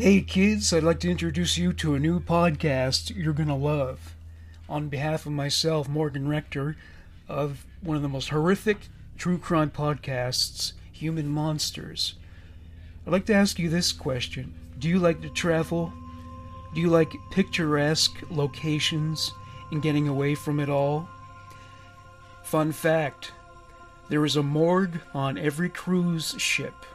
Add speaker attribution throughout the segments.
Speaker 1: Hey kids, I'd like to introduce you to a new podcast you're gonna love. On behalf of myself, Morgan Rector, of one of the most horrific true crime podcasts, Human Monsters, I'd like to ask you this question Do you like to travel? Do you like picturesque locations and getting away from it all? Fun fact there is a morgue on every cruise ship.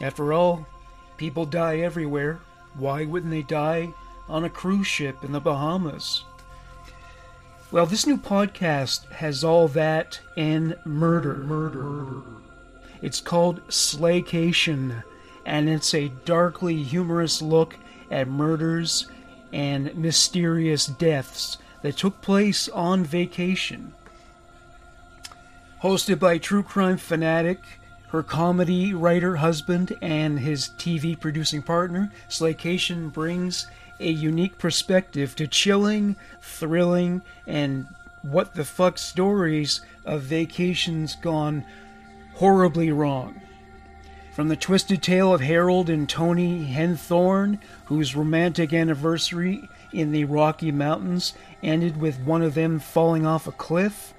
Speaker 1: After all, people die everywhere. Why wouldn't they die on a cruise ship in the Bahamas? Well, this new podcast has all that and murder. Murder. It's called Slaycation, and it's a darkly humorous look at murders and mysterious deaths that took place on vacation. Hosted by true crime fanatic, her comedy writer husband, and his TV producing partner, Slaycation brings a unique perspective to chilling, thrilling, and what the fuck stories of vacations gone horribly wrong. From the twisted tale of Harold and Toni Henthorn, whose romantic anniversary in the Rocky Mountains ended with one of them falling off a cliff,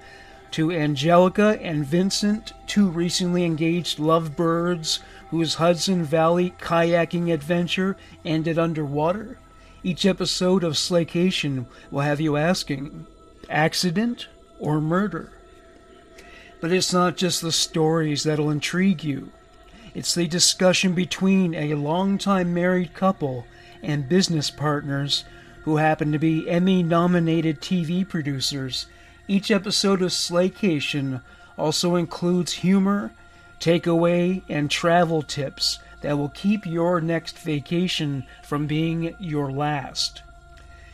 Speaker 1: to Angelica and Vincent, two recently engaged lovebirds whose Hudson Valley kayaking adventure ended underwater. Each episode of Slaycation will have you asking accident or murder? But it's not just the stories that'll intrigue you. It's the discussion between a longtime married couple and business partners who happen to be Emmy nominated TV producers each episode of Slaycation also includes humor, takeaway, and travel tips that will keep your next vacation from being your last.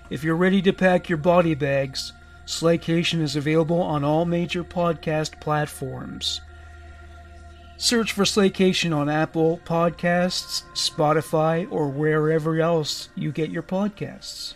Speaker 1: If you're ready to pack your body bags, Slaycation is available on all major podcast platforms. Search for Slaycation on Apple Podcasts, Spotify, or wherever else you get your podcasts.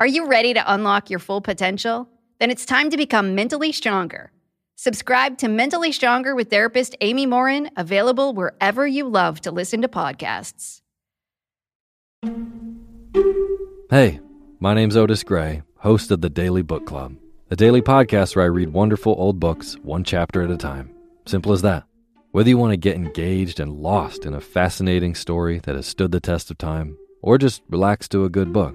Speaker 2: Are you ready to unlock your full potential? Then it's time to become mentally stronger. Subscribe to Mentally Stronger with therapist Amy Morin, available wherever you love to listen to podcasts.
Speaker 3: Hey, my name's Otis Gray, host of the Daily Book Club, a daily podcast where I read wonderful old books one chapter at a time. Simple as that. Whether you want to get engaged and lost in a fascinating story that has stood the test of time, or just relax to a good book.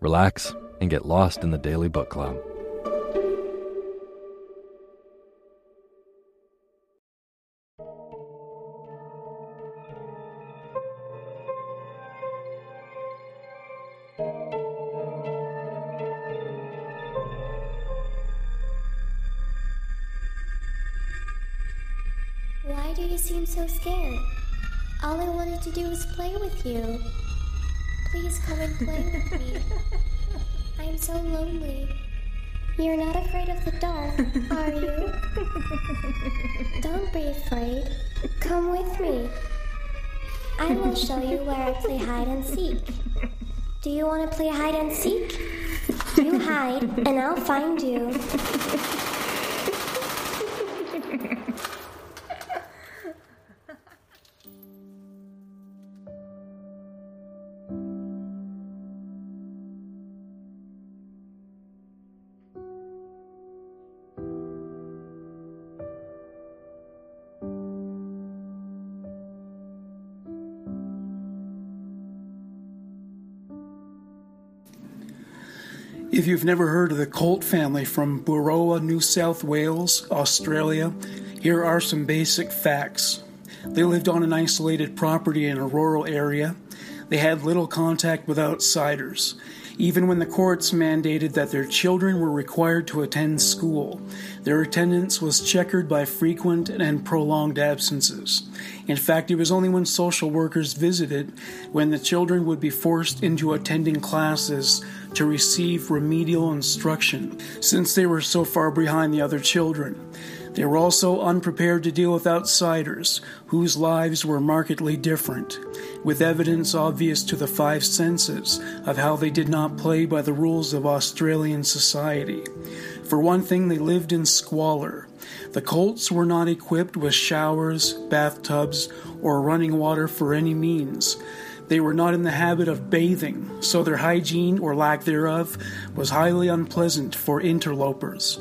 Speaker 3: relax, and get lost in the Daily Book Club.
Speaker 4: Why do you seem so scared? All I wanted to do was play with you. Please come and play with me. I'm so lonely. You're not afraid of the dark, are you? Don't be afraid. Come with me. I will show you where I play hide and seek. Do you want to play hide and seek? You hide, and I'll find you.
Speaker 1: If you've never heard of the Colt family from Boorowa, New South Wales, Australia, here are some basic facts. They lived on an isolated property in a rural area. They had little contact with outsiders, even when the courts mandated that their children were required to attend school. Their attendance was checkered by frequent and prolonged absences. In fact, it was only when social workers visited when the children would be forced into attending classes to receive remedial instruction, since they were so far behind the other children. They were also unprepared to deal with outsiders, whose lives were markedly different, with evidence obvious to the five senses of how they did not play by the rules of Australian society. For one thing, they lived in squalor. The Colts were not equipped with showers, bathtubs, or running water for any means. They were not in the habit of bathing, so their hygiene or lack thereof was highly unpleasant for interlopers.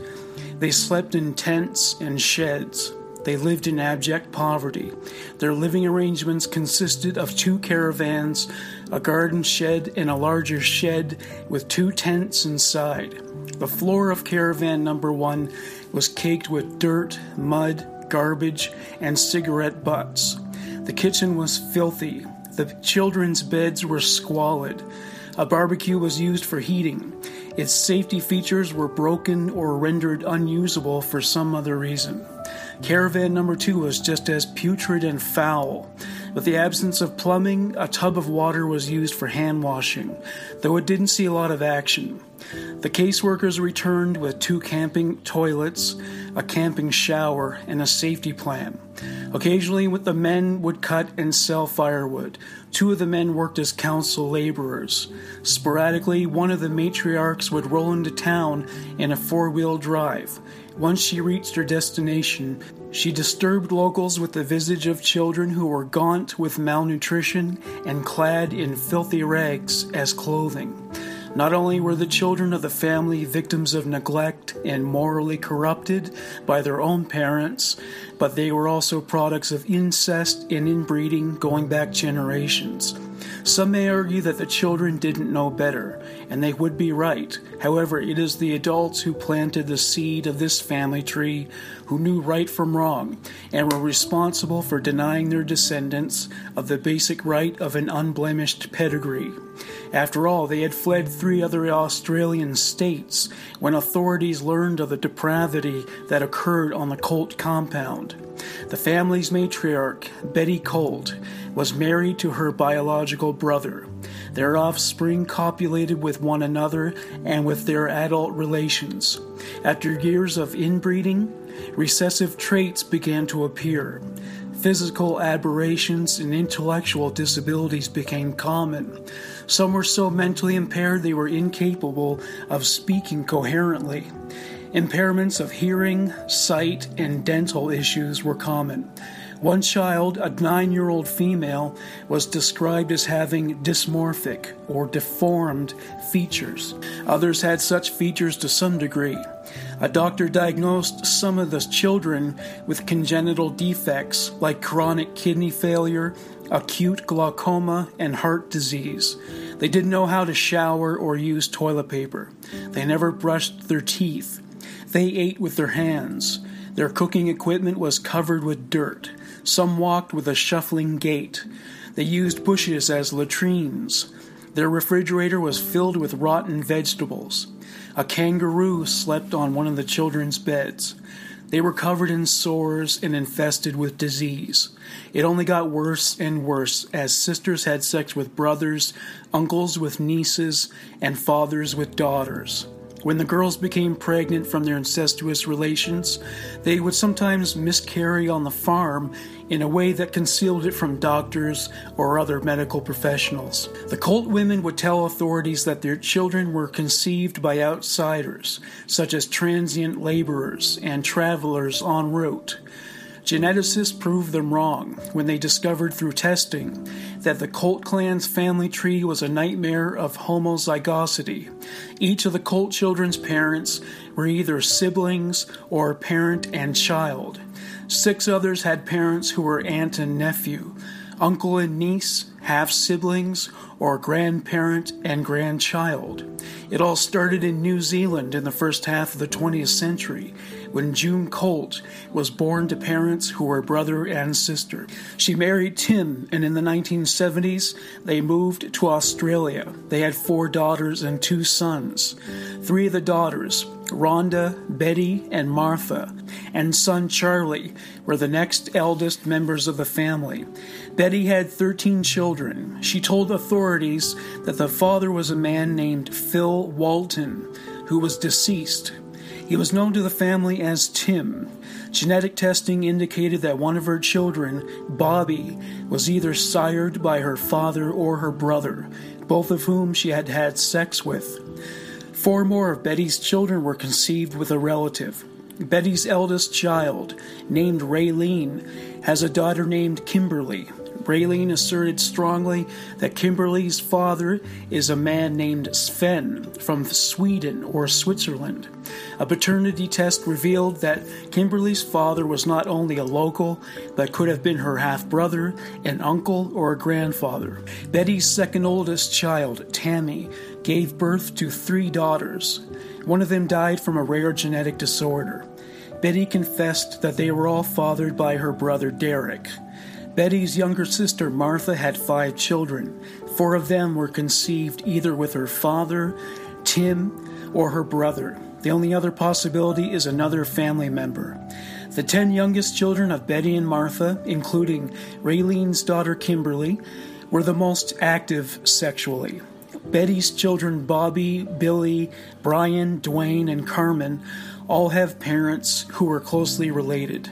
Speaker 1: They slept in tents and sheds. They lived in abject poverty. Their living arrangements consisted of two caravans, a garden shed, and a larger shed with two tents inside. The floor of caravan number one was caked with dirt, mud, garbage, and cigarette butts. The kitchen was filthy. The children's beds were squalid. A barbecue was used for heating. Its safety features were broken or rendered unusable for some other reason. Caravan number two was just as putrid and foul. With the absence of plumbing, a tub of water was used for hand washing, though it didn't see a lot of action. The caseworkers returned with two camping toilets, a camping shower, and a safety plan. Occasionally, with the men would cut and sell firewood. Two of the men worked as council laborers. Sporadically, one of the matriarchs would roll into town in a four wheel drive. Once she reached her destination, she disturbed locals with the visage of children who were gaunt with malnutrition and clad in filthy rags as clothing. Not only were the children of the family victims of neglect and morally corrupted by their own parents, but they were also products of incest and inbreeding going back generations. Some may argue that the children didn't know better, and they would be right. However, it is the adults who planted the seed of this family tree who knew right from wrong and were responsible for denying their descendants of the basic right of an unblemished pedigree. After all, they had fled three other Australian states when authorities learned of the depravity that occurred on the Colt compound. The family's matriarch, Betty Colt, was married to her biological brother. Their offspring copulated with one another and with their adult relations. After years of inbreeding, recessive traits began to appear. Physical aberrations and intellectual disabilities became common. Some were so mentally impaired they were incapable of speaking coherently. Impairments of hearing, sight, and dental issues were common. One child, a nine year old female, was described as having dysmorphic or deformed features. Others had such features to some degree. A doctor diagnosed some of the children with congenital defects like chronic kidney failure, acute glaucoma, and heart disease. They didn't know how to shower or use toilet paper. They never brushed their teeth. They ate with their hands. Their cooking equipment was covered with dirt. Some walked with a shuffling gait. They used bushes as latrines. Their refrigerator was filled with rotten vegetables. A kangaroo slept on one of the children's beds. They were covered in sores and infested with disease. It only got worse and worse as sisters had sex with brothers, uncles with nieces, and fathers with daughters. When the girls became pregnant from their incestuous relations, they would sometimes miscarry on the farm in a way that concealed it from doctors or other medical professionals. The Colt women would tell authorities that their children were conceived by outsiders, such as transient laborers and travelers en route. Geneticists proved them wrong when they discovered through testing that the Colt clan's family tree was a nightmare of homozygosity. Each of the Colt children's parents were either siblings or parent and child. Six others had parents who were aunt and nephew, uncle and niece, half siblings, or grandparent and grandchild. It all started in New Zealand in the first half of the 20th century when June Colt was born to parents who were brother and sister. She married Tim, and in the 1970s, they moved to Australia. They had four daughters and two sons. Three of the daughters, Rhonda, Betty, and Martha, and son Charlie were the next eldest members of the family. Betty had 13 children. She told authorities that the father was a man named Phil Walton, who was deceased. He was known to the family as Tim. Genetic testing indicated that one of her children, Bobby, was either sired by her father or her brother, both of whom she had had sex with. Four more of Betty's children were conceived with a relative. Betty's eldest child, named Raylene, has a daughter named Kimberly. Raylene asserted strongly that Kimberly's father is a man named Sven from Sweden or Switzerland. A paternity test revealed that Kimberly's father was not only a local, but could have been her half brother, an uncle, or a grandfather. Betty's second oldest child, Tammy, gave birth to three daughters. One of them died from a rare genetic disorder. Betty confessed that they were all fathered by her brother Derek. Betty's younger sister Martha had five children. Four of them were conceived either with her father, Tim, or her brother. The only other possibility is another family member. The ten youngest children of Betty and Martha, including Raylene's daughter Kimberly, were the most active sexually. Betty's children, Bobby, Billy, Brian, Dwayne, and Carmen, all have parents who are closely related.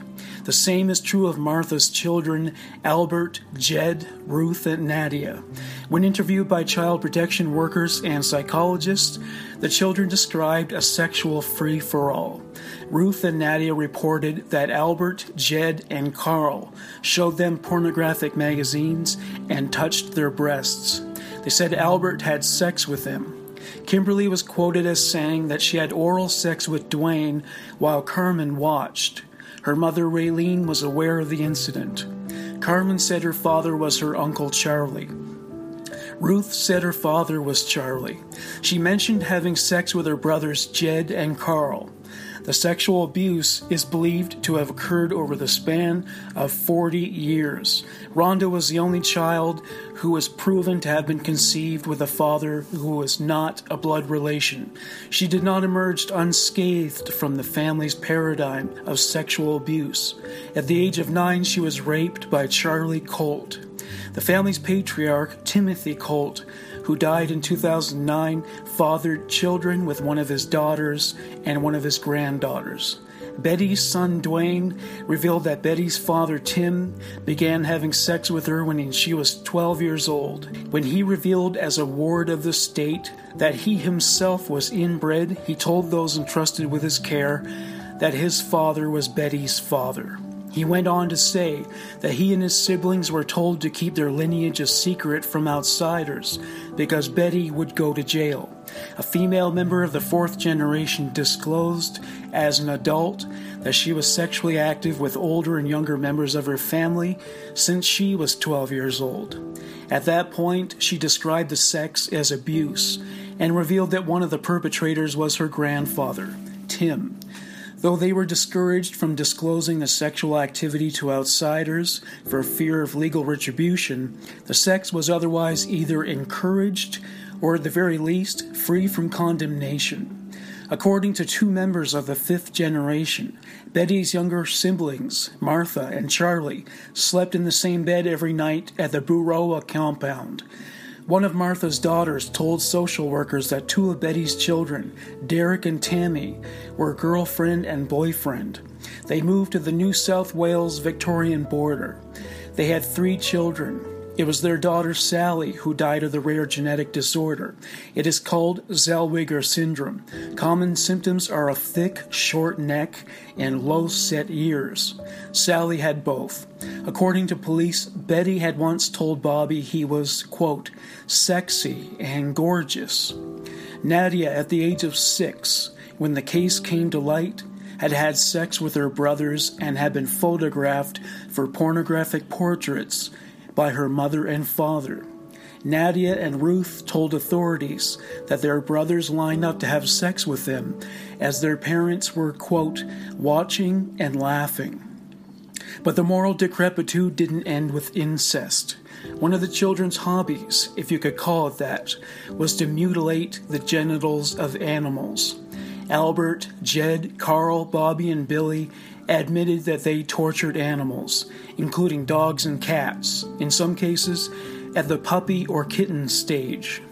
Speaker 1: The same is true of Martha's children, Albert, Jed, Ruth, and Nadia. When interviewed by child protection workers and psychologists, the children described a sexual free for all. Ruth and Nadia reported that Albert, Jed, and Carl showed them pornographic magazines and touched their breasts. They said Albert had sex with them. Kimberly was quoted as saying that she had oral sex with Dwayne while Carmen watched. Her mother, Raylene, was aware of the incident. Carmen said her father was her Uncle Charlie. Ruth said her father was Charlie. She mentioned having sex with her brothers Jed and Carl. The sexual abuse is believed to have occurred over the span of 40 years. Rhonda was the only child who was proven to have been conceived with a father who was not a blood relation. She did not emerge unscathed from the family's paradigm of sexual abuse. At the age of nine, she was raped by Charlie Colt. The family's patriarch, Timothy Colt, who died in 2009, fathered children with one of his daughters and one of his granddaughters. Betty's son Dwayne revealed that Betty's father Tim began having sex with her when she was 12 years old. When he revealed as a ward of the state that he himself was inbred, he told those entrusted with his care that his father was Betty's father. He went on to say that he and his siblings were told to keep their lineage a secret from outsiders because Betty would go to jail. A female member of the fourth generation disclosed as an adult that she was sexually active with older and younger members of her family since she was 12 years old. At that point, she described the sex as abuse and revealed that one of the perpetrators was her grandfather, Tim. Though they were discouraged from disclosing the sexual activity to outsiders for fear of legal retribution, the sex was otherwise either encouraged or, at the very least, free from condemnation. According to two members of the fifth generation, Betty's younger siblings, Martha and Charlie, slept in the same bed every night at the Boorowa compound. One of Martha's daughters told social workers that two of Betty's children, Derek and Tammy, were girlfriend and boyfriend. They moved to the New South Wales Victorian border. They had three children. It was their daughter Sally who died of the rare genetic disorder. It is called Zellweger syndrome. Common symptoms are a thick, short neck and low set ears. Sally had both. According to police, Betty had once told Bobby he was, quote, sexy and gorgeous. Nadia, at the age of six, when the case came to light, had had sex with her brothers and had been photographed for pornographic portraits by her mother and father. Nadia and Ruth told authorities that their brothers lined up to have sex with them as their parents were, quote, watching and laughing. But the moral decrepitude didn't end with incest. One of the children's hobbies, if you could call it that, was to mutilate the genitals of animals. Albert, Jed, Carl, Bobby, and Billy admitted that they tortured animals, including dogs and cats, in some cases at the puppy or kitten stage.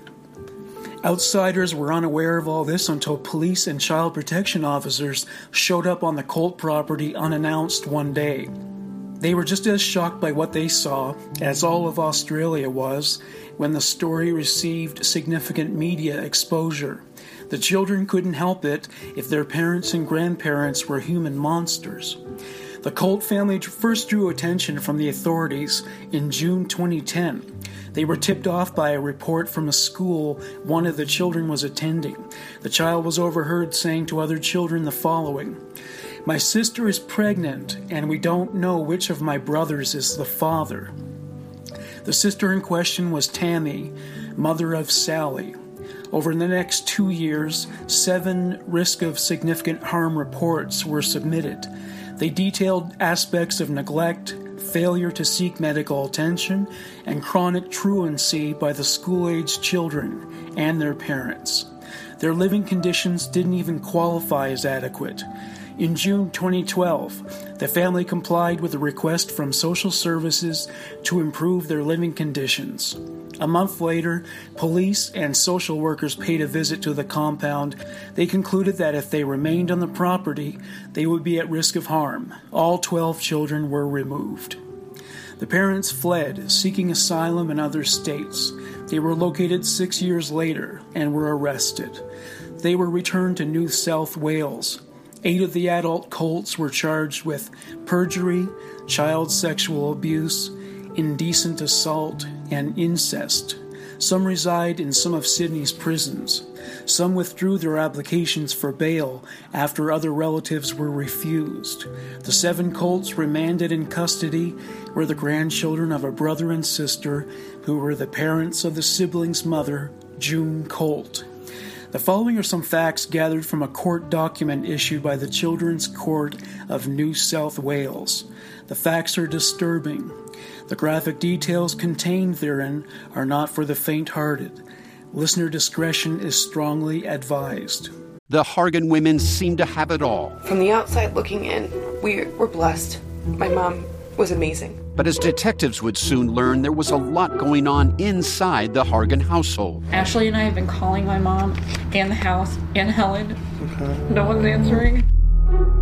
Speaker 1: Outsiders were unaware of all this until police and child protection officers showed up on the Colt property unannounced one day. They were just as shocked by what they saw as all of Australia was when the story received significant media exposure. The children couldn't help it if their parents and grandparents were human monsters. The Colt family first drew attention from the authorities in June 2010. They were tipped off by a report from a school one of the children was attending. The child was overheard saying to other children the following My sister is pregnant, and we don't know which of my brothers is the father. The sister in question was Tammy, mother of Sally. Over the next two years, seven risk of significant harm reports were submitted. They detailed aspects of neglect, failure to seek medical attention, and chronic truancy by the school aged children and their parents. Their living conditions didn't even qualify as adequate. In June 2012, the family complied with a request from social services to improve their living conditions. A month later, police and social workers paid a visit to the compound. They concluded that if they remained on the property, they would be at risk of harm. All 12 children were removed. The parents fled, seeking asylum in other states. They were located six years later and were arrested. They were returned to New South Wales. Eight of the adult Colts were charged with perjury, child sexual abuse, indecent assault, and incest. Some reside in some of Sydney's prisons. Some withdrew their applications for bail after other relatives were refused. The seven Colts remanded in custody were the grandchildren of a brother and sister who were the parents of the siblings' mother, June Colt. The following are some facts gathered from a court document issued by the Children's Court of New South Wales. The facts are disturbing. The graphic details contained therein are not for the faint hearted. Listener discretion is strongly advised.
Speaker 5: The Hargan women seem to have it all.
Speaker 6: From the outside looking in, we were blessed. My mom was amazing.
Speaker 5: But as detectives would soon learn, there was a lot going on inside the Hargan household.
Speaker 7: Ashley and I have been calling my mom and the house and Helen. Okay. No one's answering.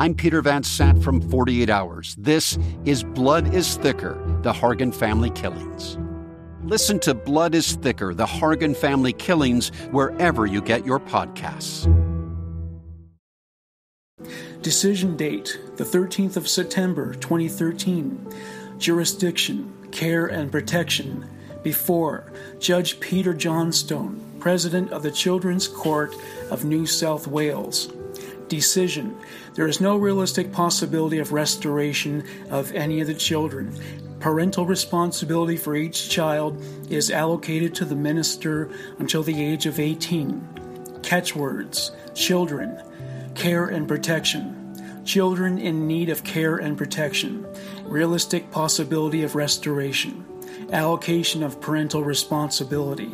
Speaker 5: I'm Peter Van Sant from 48 Hours. This is Blood is Thicker The Hargan Family Killings. Listen to Blood is Thicker The Hargan Family Killings wherever you get your podcasts.
Speaker 1: Decision date the 13th of September 2013. Jurisdiction, Care and Protection. Before Judge Peter Johnstone, President of the Children's Court of New South Wales. Decision There is no realistic possibility of restoration of any of the children. Parental responsibility for each child is allocated to the minister until the age of 18. Catchwords children, care and protection. Children in need of care and protection. Realistic possibility of restoration. Allocation of parental responsibility.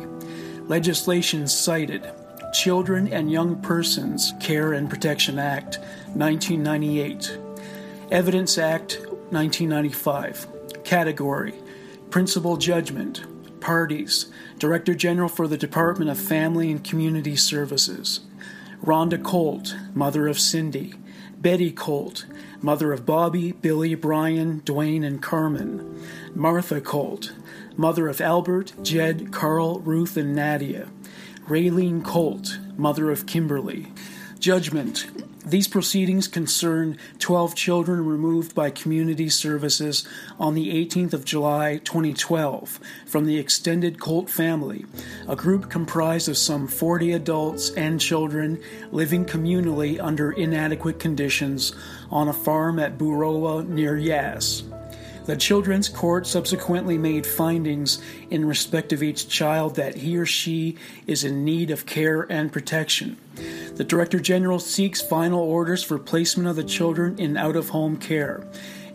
Speaker 1: Legislation cited Children and Young Persons Care and Protection Act, 1998. Evidence Act, 1995. Category Principal Judgment. Parties Director General for the Department of Family and Community Services. Rhonda Colt, mother of Cindy. Betty Colt, mother of Bobby, Billy, Brian, Dwayne, and Carmen. Martha Colt, mother of Albert, Jed, Carl, Ruth, and Nadia. Raylene Colt, mother of Kimberly. Judgment these proceedings concern 12 children removed by Community Services on the 18th of July 2012 from the extended Colt family, a group comprised of some 40 adults and children living communally under inadequate conditions on a farm at Boorowa near Yass. The Children's Court subsequently made findings in respect of each child that he or she is in need of care and protection. The Director General seeks final orders for placement of the children in out of home care.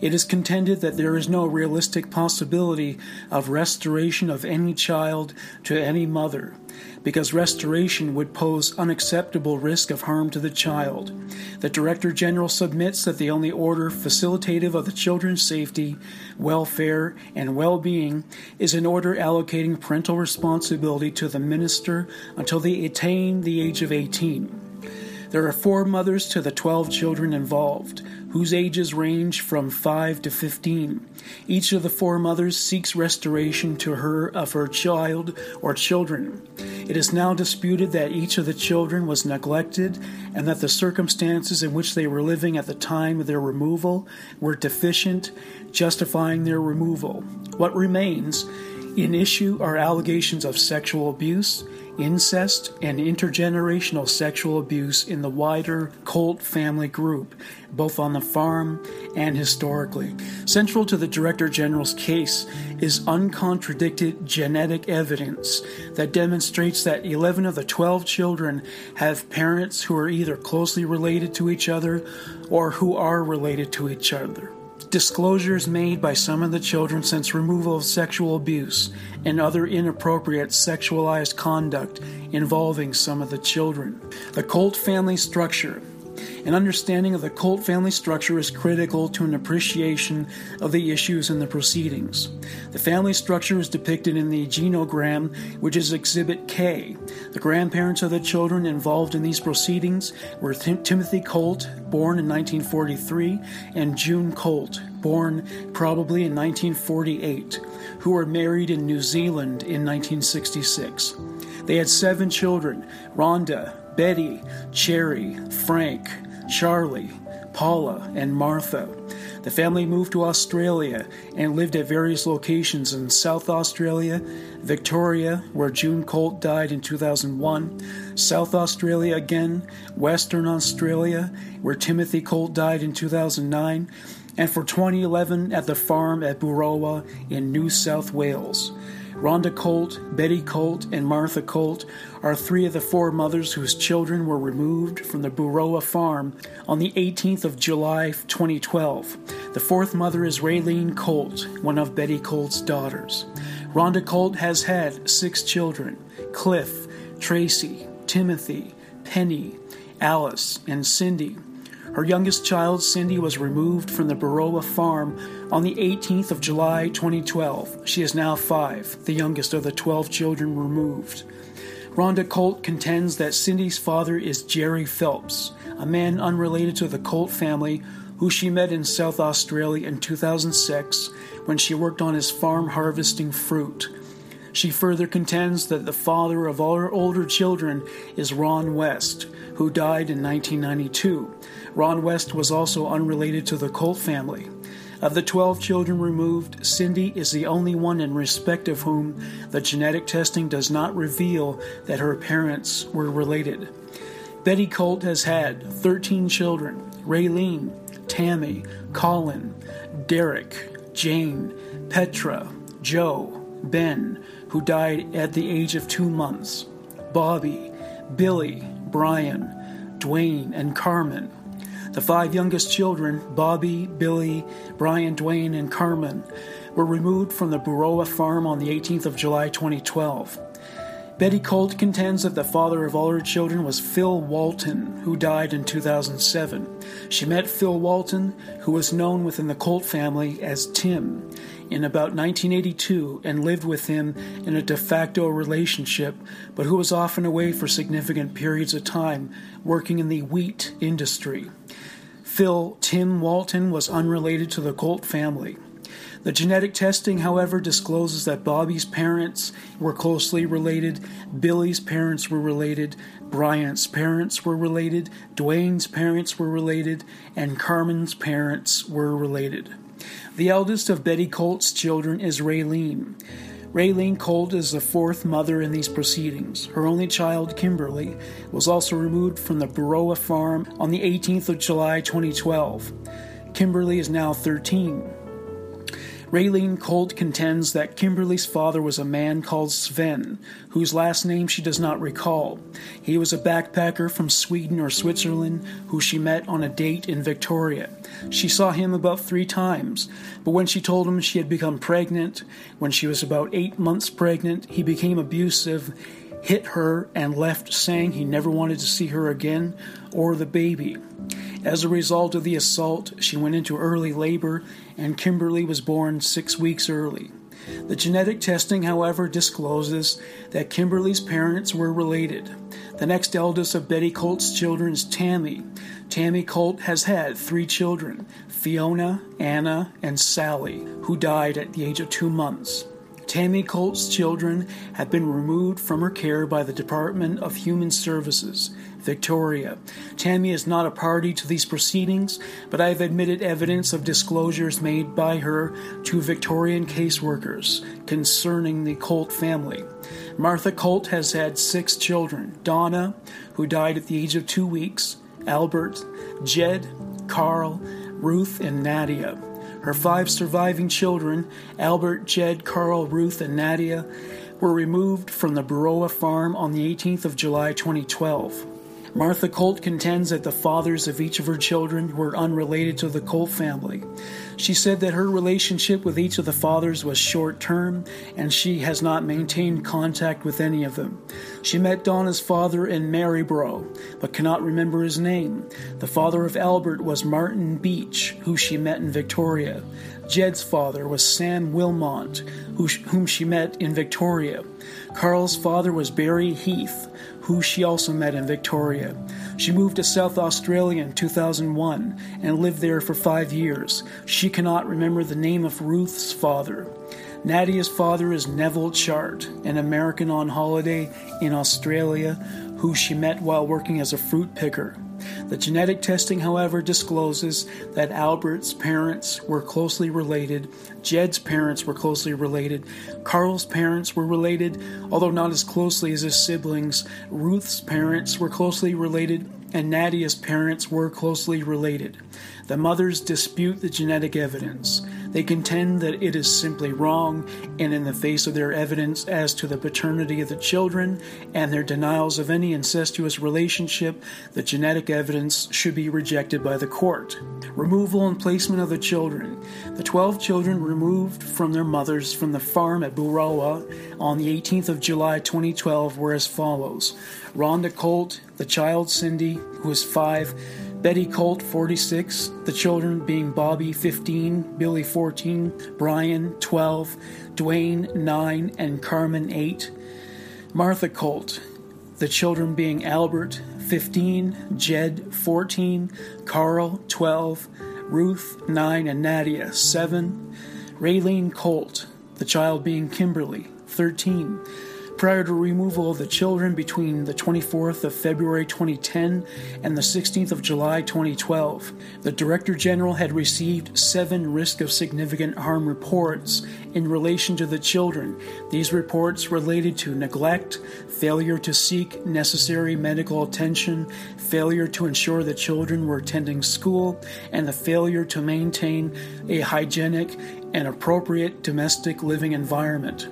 Speaker 1: It is contended that there is no realistic possibility of restoration of any child to any mother because restoration would pose unacceptable risk of harm to the child. The Director General submits that the only order facilitative of the children's safety, welfare, and well being is an order allocating parental responsibility to the minister until they attain the age of 18. There are four mothers to the 12 children involved, whose ages range from 5 to 15. Each of the four mothers seeks restoration to her of her child or children. It is now disputed that each of the children was neglected and that the circumstances in which they were living at the time of their removal were deficient, justifying their removal. What remains in issue are allegations of sexual abuse, incest, and intergenerational sexual abuse in the wider Colt family group, both on the farm and historically. Central to the Director General's case is uncontradicted genetic evidence that demonstrates that 11 of the 12 children have parents who are either closely related to each other or who are related to each other disclosures made by some of the children since removal of sexual abuse and other inappropriate sexualized conduct involving some of the children. The Colt family structure an understanding of the Colt family structure is critical to an appreciation of the issues in the proceedings. The family structure is depicted in the genogram, which is Exhibit K. The grandparents of the children involved in these proceedings were Tim- Timothy Colt, born in 1943, and June Colt, born probably in 1948, who were married in New Zealand in 1966. They had seven children Rhonda, Betty, Cherry, Frank, Charlie, Paula, and Martha. The family moved to Australia and lived at various locations in South Australia, Victoria, where June Colt died in 2001, South Australia again, Western Australia, where Timothy Colt died in 2009, and for 2011 at the farm at Boorowa in New South Wales. Rhonda Colt, Betty Colt, and Martha Colt are three of the four mothers whose children were removed from the Boorowa farm on the 18th of July 2012. The fourth mother is Raylene Colt, one of Betty Colt's daughters. Rhonda Colt has had six children Cliff, Tracy, Timothy, Penny, Alice, and Cindy. Her youngest child, Cindy, was removed from the Boorowa farm on the 18th of July 2012. She is now five, the youngest of the 12 children removed. Rhonda Colt contends that Cindy's father is Jerry Phelps, a man unrelated to the Colt family who she met in South Australia in 2006 when she worked on his farm harvesting fruit. She further contends that the father of all her older children is Ron West, who died in 1992. Ron West was also unrelated to the Colt family. Of the 12 children removed, Cindy is the only one in respect of whom the genetic testing does not reveal that her parents were related. Betty Colt has had 13 children Raylene, Tammy, Colin, Derek, Jane, Petra, Joe, Ben, who died at the age of two months, Bobby, Billy, Brian, Dwayne, and Carmen. The five youngest children, Bobby, Billy, Brian, Dwayne, and Carmen, were removed from the Boorowa farm on the 18th of July 2012. Betty Colt contends that the father of all her children was Phil Walton, who died in 2007. She met Phil Walton, who was known within the Colt family as Tim, in about 1982 and lived with him in a de facto relationship, but who was often away for significant periods of time working in the wheat industry. Phil Tim Walton was unrelated to the Colt family. The genetic testing, however, discloses that Bobby's parents were closely related, Billy's parents were related, Brian's parents were related, Dwayne's parents were related, and Carmen's parents were related. The eldest of Betty Colt's children is Raylene. Raylene Colt is the fourth mother in these proceedings. Her only child, Kimberly, was also removed from the Boorowa farm on the 18th of July 2012. Kimberly is now 13. Raylene Colt contends that Kimberly's father was a man called Sven, whose last name she does not recall. He was a backpacker from Sweden or Switzerland who she met on a date in Victoria. She saw him about three times, but when she told him she had become pregnant, when she was about eight months pregnant, he became abusive, hit her, and left saying he never wanted to see her again or the baby. As a result of the assault, she went into early labor, and Kimberly was born six weeks early. The genetic testing, however, discloses that Kimberly's parents were related. The next eldest of Betty Colt's children is Tammy. Tammy Colt has had three children Fiona, Anna, and Sally, who died at the age of two months. Tammy Colt's children have been removed from her care by the Department of Human Services, Victoria. Tammy is not a party to these proceedings, but I have admitted evidence of disclosures made by her to Victorian caseworkers concerning the Colt family. Martha Colt has had six children Donna, who died at the age of two weeks, Albert, Jed, Carl, Ruth, and Nadia. Her five surviving children, Albert, Jed, Carl, Ruth, and Nadia, were removed from the Boorowa farm on the 18th of July 2012. Martha Colt contends that the fathers of each of her children were unrelated to the Colt family. She said that her relationship with each of the fathers was short term and she has not maintained contact with any of them. She met Donna's father in Maryborough, but cannot remember his name. The father of Albert was Martin Beach, who she met in Victoria. Jed's father was Sam Wilmot, whom she met in Victoria. Carl's father was Barry Heath, who she also met in Victoria. She moved to South Australia in 2001 and lived there for five years. She cannot remember the name of Ruth's father. Nadia's father is Neville Chart, an American on holiday in Australia who she met while working as a fruit picker. The genetic testing, however, discloses that Albert's parents were closely related, Jed's parents were closely related, Carl's parents were related, although not as closely as his siblings. Ruth's parents were closely related, and Nadia's parents were closely related. The mothers dispute the genetic evidence. They contend that it is simply wrong, and in the face of their evidence as to the paternity of the children and their denials of any incestuous relationship, the genetic evidence should be rejected by the court. Removal and placement of the children. The 12 children removed from their mothers from the farm at Boorowa on the 18th of July 2012 were as follows Rhonda Colt, the child Cindy, who is five, Betty Colt, 46, the children being Bobby, 15, Billy, 14, Brian, 12, Dwayne, 9, and Carmen, 8. Martha Colt, the children being Albert, 15, Jed, 14, Carl, 12, Ruth, 9, and Nadia, 7. Raylene Colt, the child being Kimberly, 13. Prior to removal of the children between the 24th of February 2010 and the 16th of July 2012. The Director General had received seven risk of significant harm reports in relation to the children. These reports related to neglect, failure to seek necessary medical attention, failure to ensure the children were attending school, and the failure to maintain a hygienic and appropriate domestic living environment.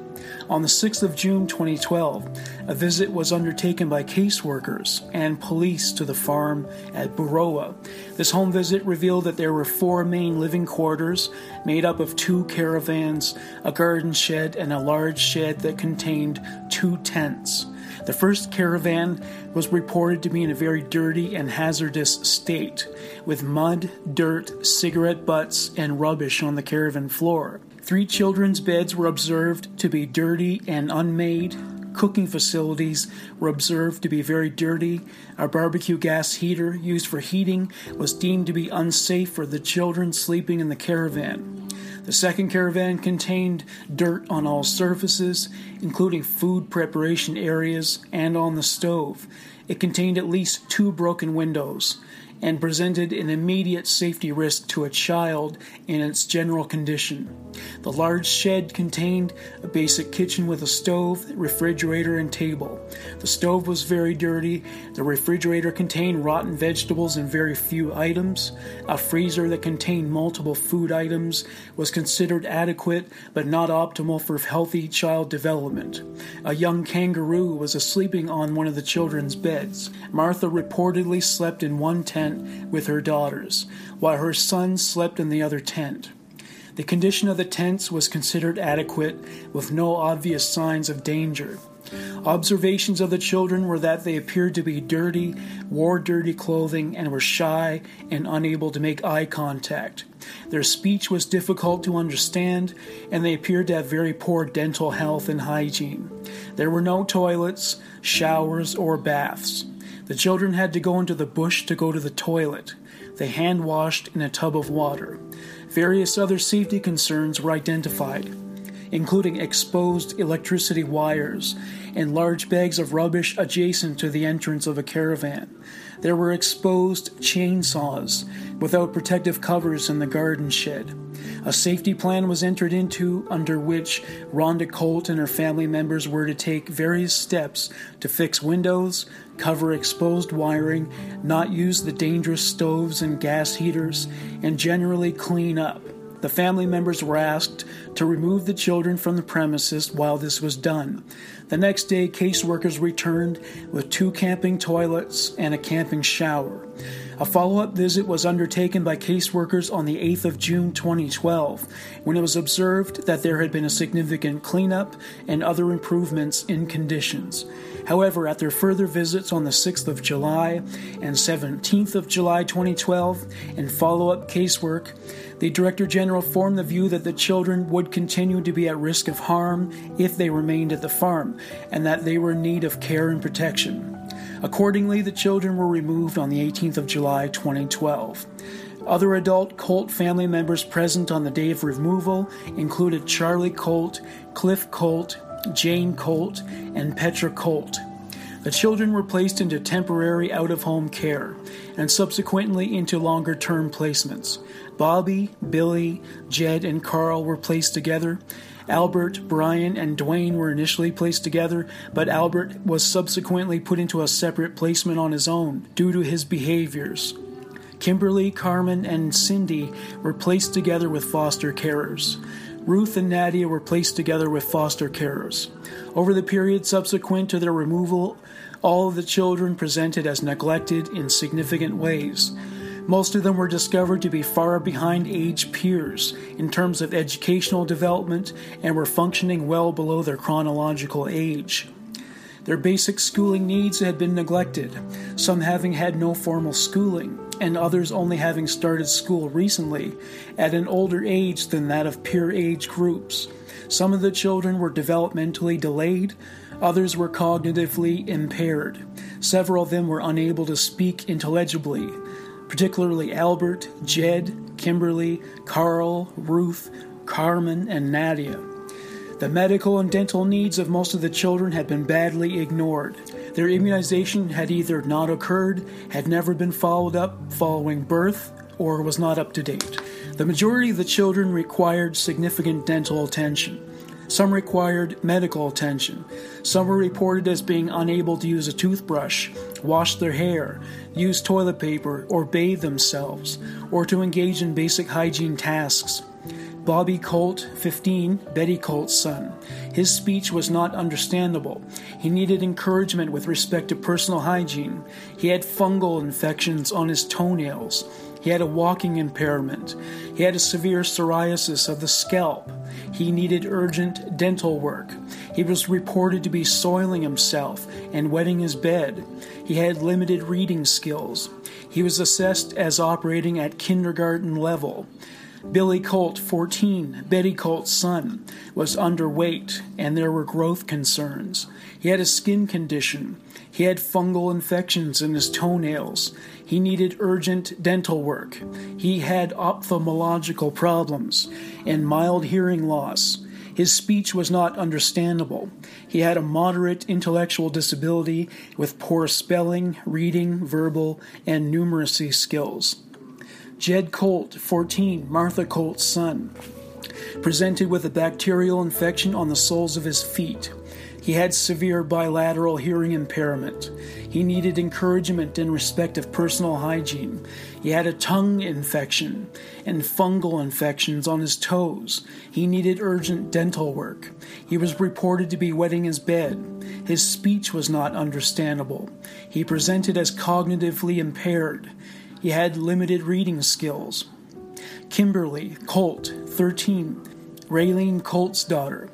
Speaker 1: On the 6th of June 2012, a visit was undertaken by caseworkers and police to the farm at Boorowa. This home visit revealed that there were four main living quarters made up of two caravans, a garden shed, and a large shed that contained two tents. The first caravan was reported to be in a very dirty and hazardous state, with mud, dirt, cigarette butts, and rubbish on the caravan floor. Three children's beds were observed to be dirty and unmade. Cooking facilities were observed to be very dirty. A barbecue gas heater used for heating was deemed to be unsafe for the children sleeping in the caravan. The second caravan contained dirt on all surfaces, including food preparation areas and on the stove. It contained at least two broken windows and presented an immediate safety risk to a child in its general condition. The large shed contained a basic kitchen with a stove, refrigerator, and table. The stove was very dirty. The refrigerator contained rotten vegetables and very few items. A freezer that contained multiple food items was considered adequate but not optimal for healthy child development. A young kangaroo was sleeping on one of the children's beds. Martha reportedly slept in one tent with her daughters, while her son slept in the other tent. The condition of the tents was considered adequate, with no obvious signs of danger. Observations of the children were that they appeared to be dirty, wore dirty clothing, and were shy and unable to make eye contact. Their speech was difficult to understand, and they appeared to have very poor dental health and hygiene. There were no toilets, showers, or baths. The children had to go into the bush to go to the toilet. They hand washed in a tub of water. Various other safety concerns were identified, including exposed electricity wires and large bags of rubbish adjacent to the entrance of a caravan. There were exposed chainsaws without protective covers in the garden shed. A safety plan was entered into under which Rhonda Colt and her family members were to take various steps to fix windows, cover exposed wiring, not use the dangerous stoves and gas heaters, and generally clean up. The family members were asked to remove the children from the premises while this was done. The next day, caseworkers returned with two camping toilets and a camping shower. A follow up visit was undertaken by caseworkers on the 8th of June 2012 when it was observed that there had been a significant cleanup and other improvements in conditions. However, at their further visits on the 6th of July and 17th of July 2012 and follow up casework, the Director General formed the view that the children would continue to be at risk of harm if they remained at the farm, and that they were in need of care and protection. Accordingly, the children were removed on the 18th of July 2012. Other adult Colt family members present on the day of removal included Charlie Colt, Cliff Colt, Jane Colt, and Petra Colt. The children were placed into temporary out of home care and subsequently into longer term placements. Bobby, Billy, Jed, and Carl were placed together. Albert, Brian, and Dwayne were initially placed together, but Albert was subsequently put into a separate placement on his own due to his behaviors. Kimberly, Carmen, and Cindy were placed together with foster carers. Ruth and Nadia were placed together with foster carers. Over the period subsequent to their removal, all of the children presented as neglected in significant ways. Most of them were discovered to be far behind age peers in terms of educational development and were functioning well below their chronological age. Their basic schooling needs had been neglected, some having had no formal schooling, and others only having started school recently at an older age than that of peer age groups. Some of the children were developmentally delayed, others were cognitively impaired. Several of them were unable to speak intelligibly, particularly Albert, Jed, Kimberly, Carl, Ruth, Carmen, and Nadia. The medical and dental needs of most of the children had been badly ignored. Their immunization had either not occurred, had never been followed up following birth, or was not up to date. The majority of the children required significant dental attention. Some required medical attention. Some were reported as being unable to use a toothbrush, wash their hair, use toilet paper, or bathe themselves, or to engage in basic hygiene tasks. Bobby Colt, 15, Betty Colt's son. His speech was not understandable. He needed encouragement with respect to personal hygiene. He had fungal infections on his toenails. He had a walking impairment. He had a severe psoriasis of the scalp. He needed urgent dental work. He was reported to be soiling himself and wetting his bed. He had limited reading skills. He was assessed as operating at kindergarten level. Billy Colt, 14, Betty Colt's son, was underweight and there were growth concerns. He had a skin condition. He had fungal infections in his toenails. He needed urgent dental work. He had ophthalmological problems and mild hearing loss. His speech was not understandable. He had a moderate intellectual disability with poor spelling, reading, verbal, and numeracy skills. Jed Colt, 14, Martha Colt's son, presented with a bacterial infection on the soles of his feet. He had severe bilateral hearing impairment. He needed encouragement in respect of personal hygiene. He had a tongue infection and fungal infections on his toes. He needed urgent dental work. He was reported to be wetting his bed. His speech was not understandable. He presented as cognitively impaired. He had limited reading skills. Kimberly Colt, 13, Raylene Colt's daughter,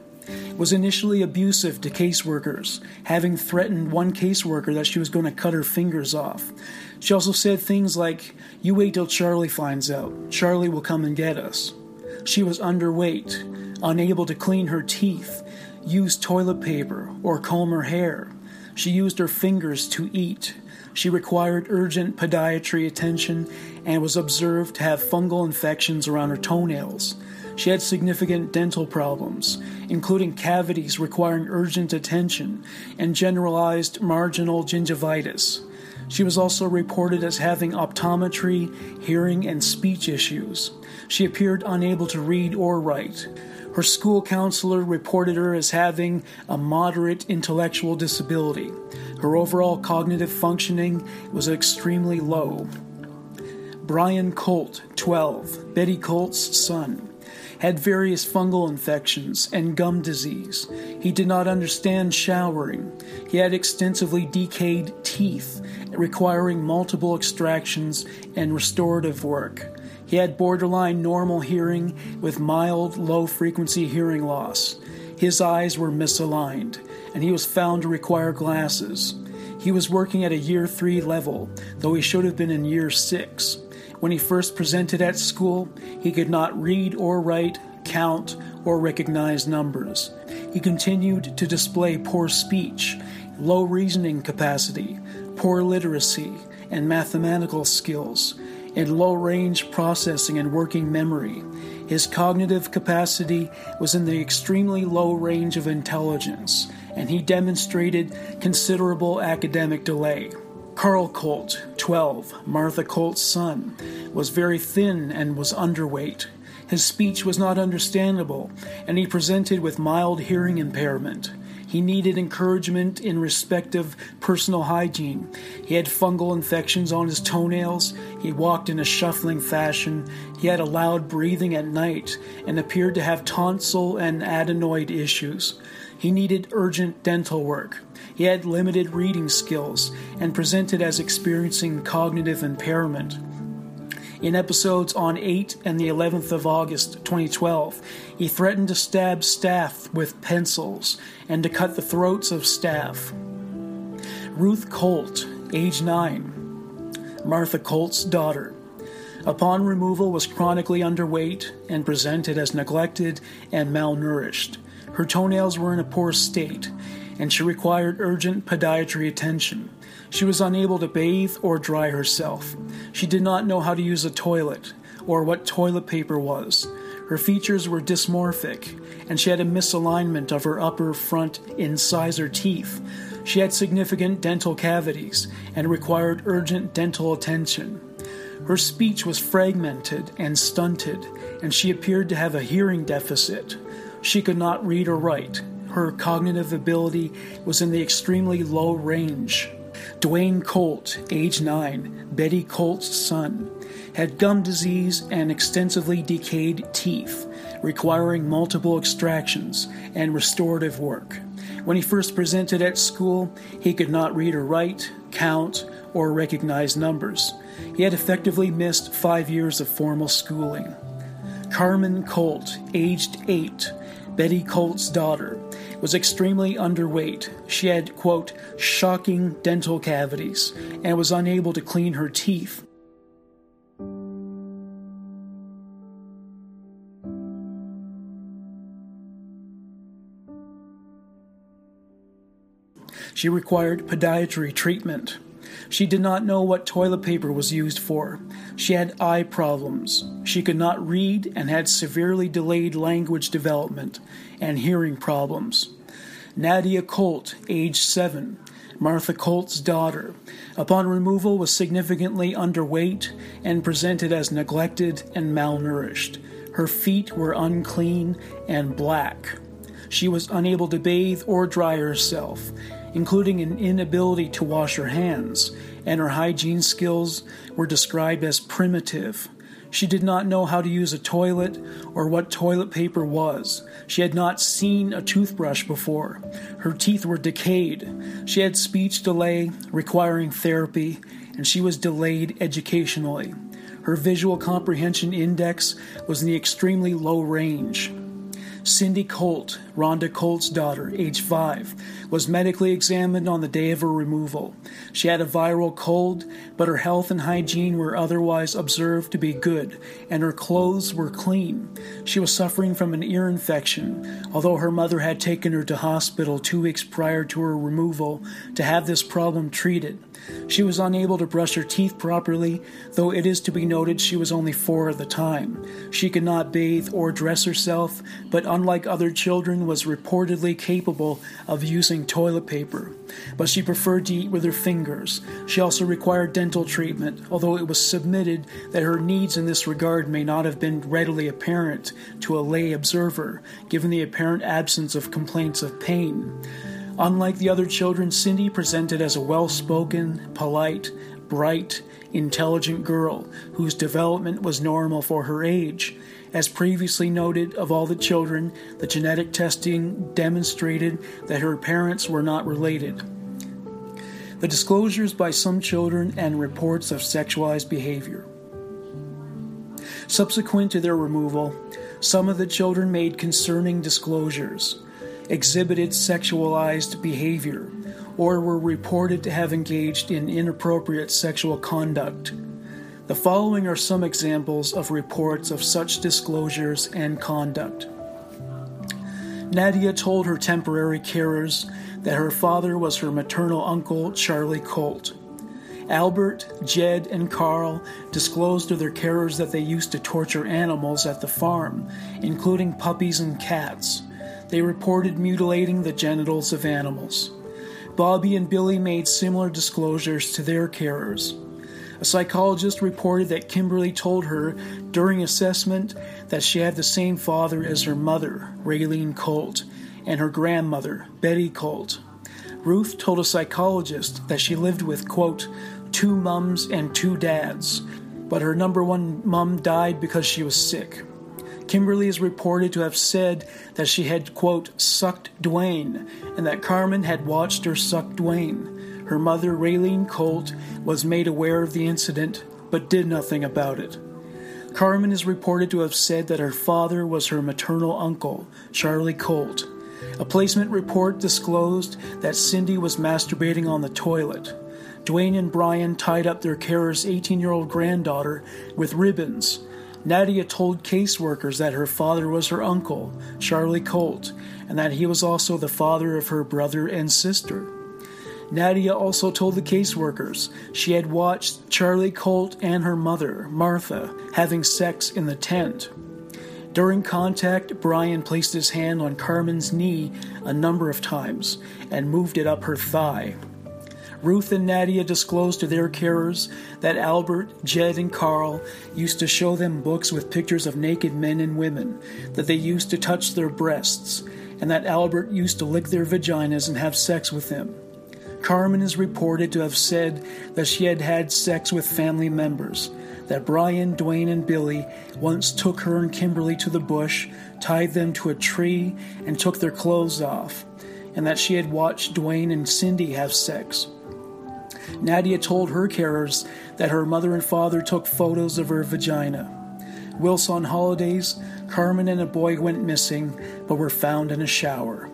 Speaker 1: was initially abusive to caseworkers, having threatened one caseworker that she was going to cut her fingers off. She also said things like, You wait till Charlie finds out. Charlie will come and get us. She was underweight, unable to clean her teeth, use toilet paper, or comb her hair. She used her fingers to eat. She required urgent podiatry attention and was observed to have fungal infections around her toenails. She had significant dental problems, including cavities requiring urgent attention and generalized marginal gingivitis. She was also reported as having optometry, hearing, and speech issues. She appeared unable to read or write. Her school counselor reported her as having a moderate intellectual disability. Her overall cognitive functioning was extremely low. Brian Colt, 12, Betty Colt's son, had various fungal infections and gum disease. He did not understand showering. He had extensively decayed teeth, requiring multiple extractions and restorative work. He had borderline normal hearing with mild low frequency hearing loss. His eyes were misaligned, and he was found to require glasses. He was working at a year 3 level, though he should have been in year 6. When he first presented at school, he could not read or write, count, or recognize numbers. He continued to display poor speech, low reasoning capacity, poor literacy, and mathematical skills, and low range processing and working memory. His cognitive capacity was in the extremely low range of intelligence, and he demonstrated considerable academic delay. Carl Colt, 12, Martha Colt's son, was very thin and was underweight. His speech was not understandable, and he presented with mild hearing impairment. He needed encouragement in respect of personal hygiene. He had fungal infections on his toenails. He walked in a shuffling fashion. He had a loud breathing at night and appeared to have tonsil and adenoid issues. He needed urgent dental work. He had limited reading skills and presented as experiencing cognitive impairment. In episodes on 8 and the 11th of August 2012, he threatened to stab staff with pencils and to cut the throats of staff. Ruth Colt, age 9, Martha Colt's daughter, upon removal was chronically underweight and presented as neglected and malnourished. Her toenails were in a poor state, and she required urgent podiatry attention. She was unable to bathe or dry herself. She did not know how to use a toilet or what toilet paper was. Her features were dysmorphic, and she had a misalignment of her upper front incisor teeth. She had significant dental cavities and required urgent dental attention. Her speech was fragmented and stunted, and she appeared to have a hearing deficit. She could not read or write. Her cognitive ability was in the extremely low range. Dwayne Colt, age 9, Betty Colt's son, had gum disease and extensively decayed teeth, requiring multiple extractions and restorative work. When he first presented at school, he could not read or write, count, or recognize numbers. He had effectively missed five years of formal schooling. Carmen Colt, aged 8, Betty Colt's daughter, was extremely underweight. She had, quote, shocking dental cavities and was unable to clean her teeth. She required podiatry treatment. She did not know what toilet paper was used for. She had eye problems. She could not read and had severely delayed language development and hearing problems. Nadia Colt, age 7, Martha Colt's daughter, upon removal was significantly underweight and presented as neglected and malnourished. Her feet were unclean and black. She was unable to bathe or dry herself including an inability to wash her hands, and her hygiene skills were described as primitive. She did not know how to use a toilet or what toilet paper was. She had not seen a toothbrush before. Her teeth were decayed. She had speech delay requiring therapy, and she was delayed educationally. Her visual comprehension index was in the extremely low range. Cindy Colt, Rhonda Colt's daughter, age 5, was medically examined on the day of her removal. She had a viral cold, but her health and hygiene were otherwise observed to be good, and her clothes were clean. She was suffering from an ear infection, although her mother had taken her to hospital two weeks prior to her removal to have this problem treated. She was unable to brush her teeth properly, though it is to be noted she was only four at the time. She could not bathe or dress herself, but unlike other children, was reportedly capable of using toilet paper. But she preferred to eat with her fingers. She also required dental treatment, although it was submitted that her needs in this regard may not have been readily apparent to a lay observer, given the apparent absence of complaints of pain. Unlike the other children, Cindy presented as a well spoken, polite, bright, intelligent girl whose development was normal for her age. As previously noted, of all the children, the genetic testing demonstrated that her parents were not related. The disclosures by some children and reports of sexualized behavior. Subsequent to their removal, some of the children made concerning disclosures exhibited sexualized behavior, or were reported to have engaged in inappropriate sexual conduct. The following are some examples of reports of such disclosures and conduct. Nadia told her temporary carers that her father was her maternal uncle, Charlie Colt. Albert, Jed, and Carl disclosed to their carers that they used to torture animals at the farm, including puppies and cats. They reported mutilating the genitals of animals. Bobby and Billy made similar disclosures to their carers. A psychologist reported that Kimberly told her during assessment that she had the same father as her mother, Raylene Colt, and her grandmother, Betty Colt. Ruth told a psychologist that she lived with, quote, two mums and two dads, but her number one mum died because she was sick. Kimberly is reported to have said that she had, quote, sucked Dwayne, and that Carmen had watched her suck Dwayne. Her mother, Raylene Colt, was made aware of the incident but did nothing about it. Carmen is reported to have said that her father was her maternal uncle, Charlie Colt. A placement report disclosed that Cindy was masturbating on the toilet. Dwayne and Brian tied up their carer's 18 year old granddaughter with ribbons Nadia told caseworkers that her father was her uncle, Charlie Colt, and that he was also the father of her brother and sister. Nadia also told the caseworkers she had watched Charlie Colt and her mother, Martha, having sex in the tent. During contact, Brian placed his hand on Carmen's knee a number of times and moved it up her thigh. Ruth and Nadia disclosed to their carers that Albert, Jed, and Carl used to show them books with pictures of naked men and women, that they used to touch their breasts, and that Albert used to lick their vaginas and have sex with them. Carmen is reported to have said that she had had sex with family members, that Brian, Dwayne, and Billy once took her and Kimberly to the bush, tied them to a tree, and took their clothes off, and that she had watched Dwayne and Cindy have sex. Nadia told her carers that her mother and father took photos of her vagina. Whilst on holidays, Carmen and a boy went missing but were found in a shower.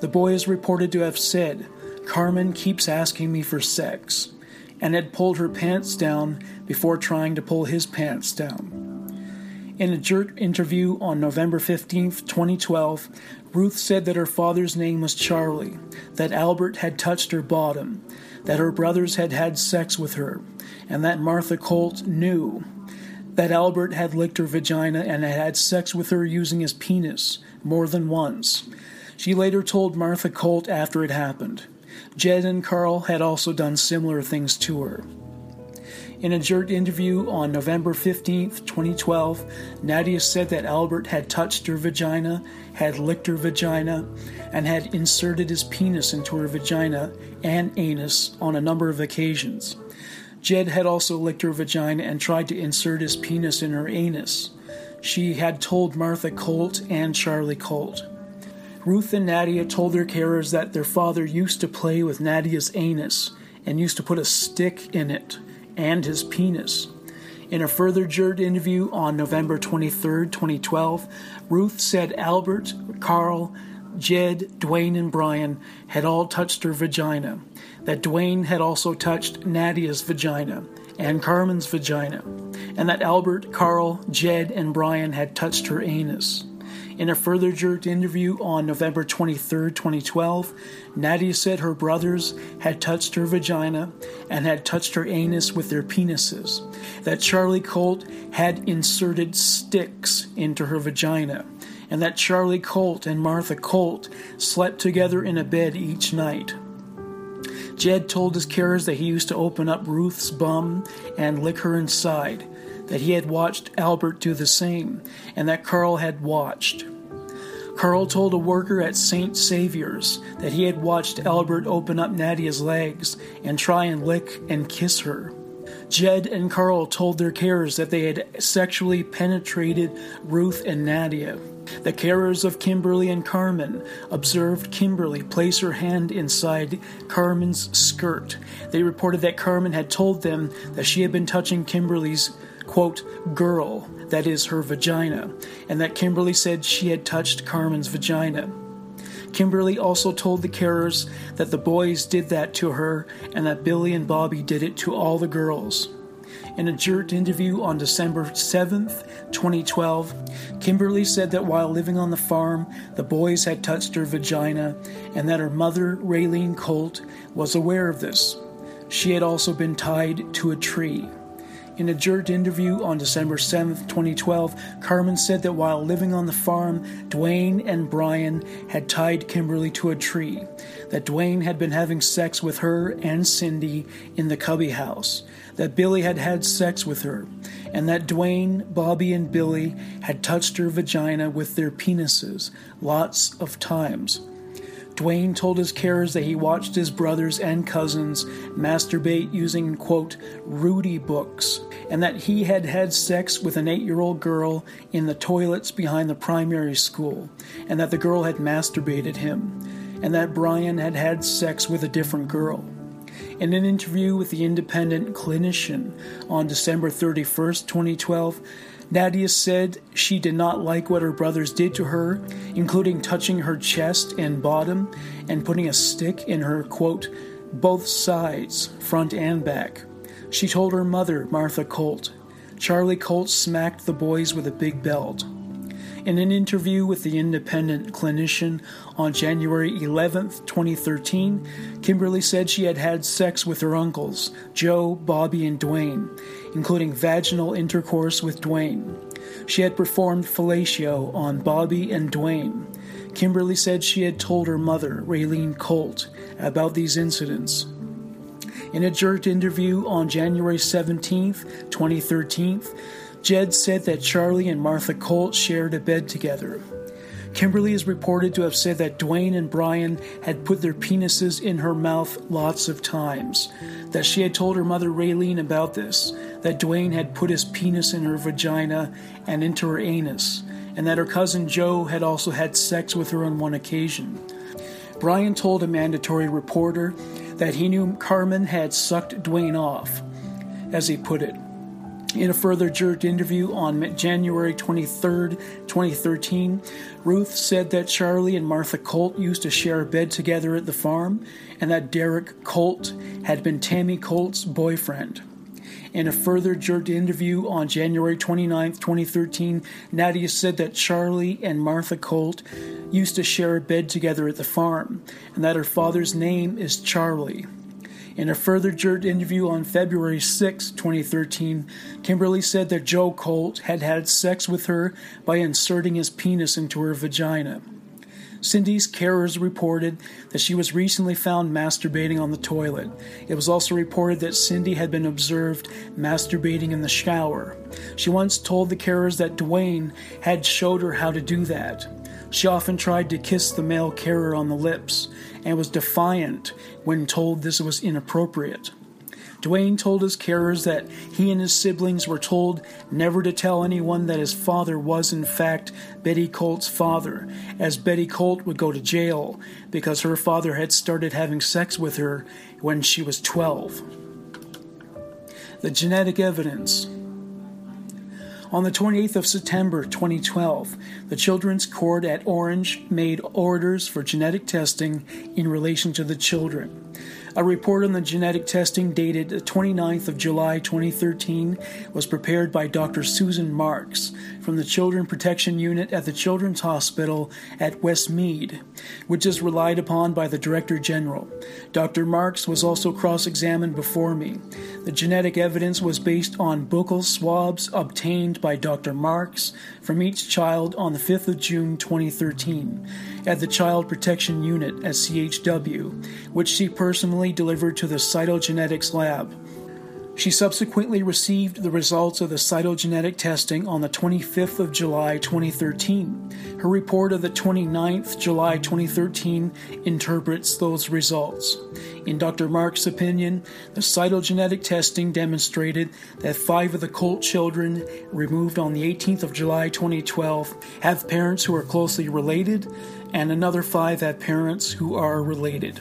Speaker 1: The boy is reported to have said, Carmen keeps asking me for sex, and had pulled her pants down before trying to pull his pants down. In a JIRT interview on November 15, 2012, Ruth said that her father's name was Charlie, that Albert had touched her bottom, that her brothers had had sex with her, and that Martha Colt knew that Albert had licked her vagina and had had sex with her using his penis more than once. She later told Martha Colt after it happened. Jed and Carl had also done similar things to her. In a JIRT interview on November 15, 2012, Nadia said that Albert had touched her vagina, had licked her vagina, and had inserted his penis into her vagina and anus on a number of occasions. Jed had also licked her vagina and tried to insert his penis in her anus. She had told Martha Colt and Charlie Colt. Ruth and Nadia told their carers that their father used to play with Nadia's anus and used to put a stick in it and his penis. In a further JIRT interview on November 23, 2012, Ruth said Albert, Carl, Jed, Dwayne, and Brian had all touched her vagina, that Dwayne had also touched Nadia's vagina and Carmen's vagina, and that Albert, Carl, Jed, and Brian had touched her anus. In a further JIRT interview on November 23, 2012, Nadia said her brothers had touched her vagina and had touched her anus with their penises, that Charlie Colt had inserted sticks into her vagina, and that Charlie Colt and Martha Colt slept together in a bed each night. Jed told his carers that he used to open up Ruth's bum and lick her inside, that he had watched Albert do the same, and that Carl had watched. Carl told a worker at St. Saviour's that he had watched Albert open up Nadia's legs and try and lick and kiss her. Jed and Carl told their carers that they had sexually penetrated Ruth and Nadia. The carers of Kimberly and Carmen observed Kimberly place her hand inside Carmen's skirt. They reported that Carmen had told them that she had been touching Kimberly's, quote, girl, that is, her vagina, and that Kimberly said she had touched Carmen's vagina. Kimberly also told the carers that the boys did that to her and that Billy and Bobby did it to all the girls. In a JIRT interview on December 7, 2012, Kimberly said that while living on the farm, the boys had touched her vagina and that her mother, Raylene Colt, was aware of this. She had also been tied to a tree. In a JIRT interview on December 7, 2012, Carmen said that while living on the farm, Dwayne and Brian had tied Kimberly to a tree, that Dwayne had been having sex with her and Cindy in the cubby house, that Billy had had sex with her, and that Dwayne, Bobby, and Billy had touched her vagina with their penises lots of times. Dwayne told his carers that he watched his brothers and cousins masturbate using, quote, Rudy books, and that he had had sex with an eight year old girl in the toilets behind the primary school, and that the girl had masturbated him, and that Brian had had sex with a different girl. In an interview with the Independent Clinician on December 31st, 2012, Nadia said she did not like what her brothers did to her, including touching her chest and bottom and putting a stick in her, quote, both sides, front and back. She told her mother, Martha Colt. Charlie Colt smacked the boys with a big belt. In an interview with the Independent Clinician on January 11, 2013, Kimberly said she had had sex with her uncles, Joe, Bobby, and Dwayne, including vaginal intercourse with Dwayne. She had performed fellatio on Bobby and Dwayne. Kimberly said she had told her mother, Raylene Colt, about these incidents. In a JIRT interview on January 17, 2013, Jed said that Charlie and Martha Colt shared a bed together. Kimberly is reported to have said that Dwayne and Brian had put their penises in her mouth lots of times, that she had told her mother Raylene about this, that Dwayne had put his penis in her vagina and into her anus, and that her cousin Joe had also had sex with her on one occasion. Brian told a mandatory reporter that he knew Carmen had sucked Dwayne off, as he put it. In a further JIRT interview on January 23, 2013, Ruth said that Charlie and Martha Colt used to share a bed together at the farm and that Derek Colt had been Tammy Colt's boyfriend. In a further JIRT interview on January 29, 2013, Nadia said that Charlie and Martha Colt used to share a bed together at the farm and that her father's name is Charlie. In a further JIRT interview on February 6, 2013, Kimberly said that Joe Colt had had sex with her by inserting his penis into her vagina. Cindy's carers reported that she was recently found masturbating on the toilet. It was also reported that Cindy had been observed masturbating in the shower. She once told the carers that Dwayne had showed her how to do that. She often tried to kiss the male carer on the lips and was defiant when told this was inappropriate. Dwayne told his carers that he and his siblings were told never to tell anyone that his father was, in fact, Betty Colt's father, as Betty Colt would go to jail because her father had started having sex with her when she was 12. The genetic evidence. On the 28th of September 2012, the Children's Court at Orange made orders for genetic testing in relation to the children. A report on the genetic testing dated the 29th of July 2013 was prepared by Dr. Susan Marks from the Children Protection Unit at the Children's Hospital at Westmead, which is relied upon by the Director General. Dr. Marks was also cross examined before me. The genetic evidence was based on buccal swabs obtained by Dr. Marks from each child on the 5th of June 2013 at the Child Protection Unit at CHW, which she personally delivered to the cytogenetics lab. She subsequently received the results of the cytogenetic testing on the 25th of July 2013. Her report of the 29th July 2013 interprets those results. In Dr. Mark's opinion, the cytogenetic testing demonstrated that five of the Colt children removed on the 18th of July 2012 have parents who are closely related, and another five have parents who are related.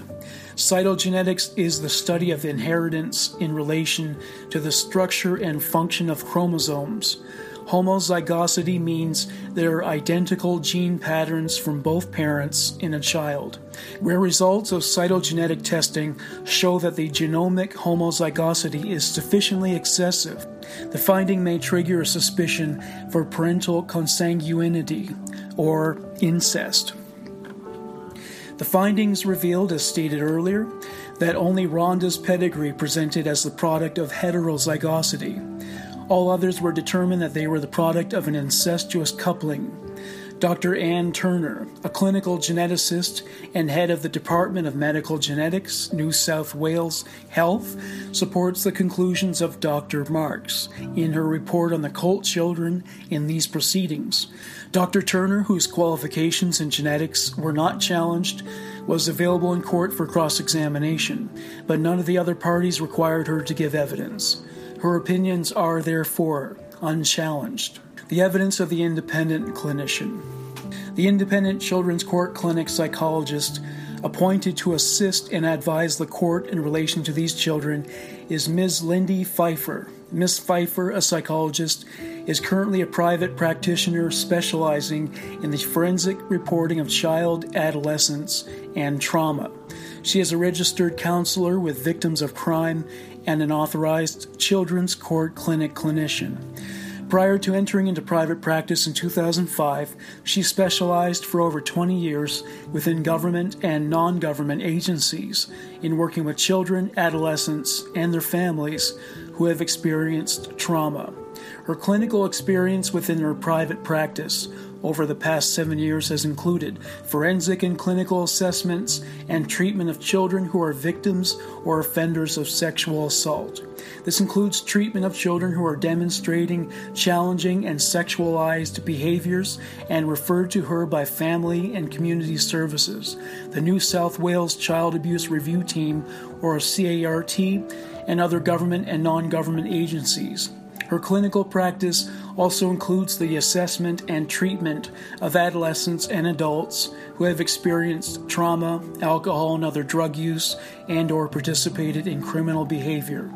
Speaker 1: Cytogenetics is the study of inheritance in relation to the structure and function of chromosomes. Homozygosity means there are identical gene patterns from both parents in a child. Where results of cytogenetic testing show that the genomic homozygosity is sufficiently excessive, the finding may trigger a suspicion for parental consanguinity or incest. The findings revealed, as stated earlier, that only Rhonda's pedigree presented as the product of heterozygosity. All others were determined that they were the product of an incestuous coupling. Dr. Ann Turner, a clinical geneticist and head of the Department of Medical Genetics, New South Wales Health, supports the conclusions of Dr. Marks in her report on the Colt children in these proceedings. Dr. Turner, whose qualifications in genetics were not challenged, was available in court for cross examination, but none of the other parties required her to give evidence. Her opinions are, therefore, unchallenged. The evidence of the independent clinician. The independent Children's Court Clinic psychologist appointed to assist and advise the court in relation to these children is Ms. Lindy Pfeiffer. Ms. Pfeiffer, a psychologist, is currently a private practitioner specializing in the forensic reporting of child, adolescence, and trauma. She is a registered counselor with victims of crime and an authorized children's court clinic clinician. Prior to entering into private practice in 2005, she specialized for over 20 years within government and non government agencies in working with children, adolescents, and their families who have experienced trauma. Her clinical experience within her private practice over the past seven years has included forensic and clinical assessments and treatment of children who are victims or offenders of sexual assault. This includes treatment of children who are demonstrating challenging and sexualized behaviors and referred to her by family and community services, the New South Wales Child Abuse Review Team, or CART, and other government and non government agencies. Her clinical practice also includes the assessment and treatment of adolescents and adults who have experienced trauma, alcohol and other drug use and or participated in criminal behavior.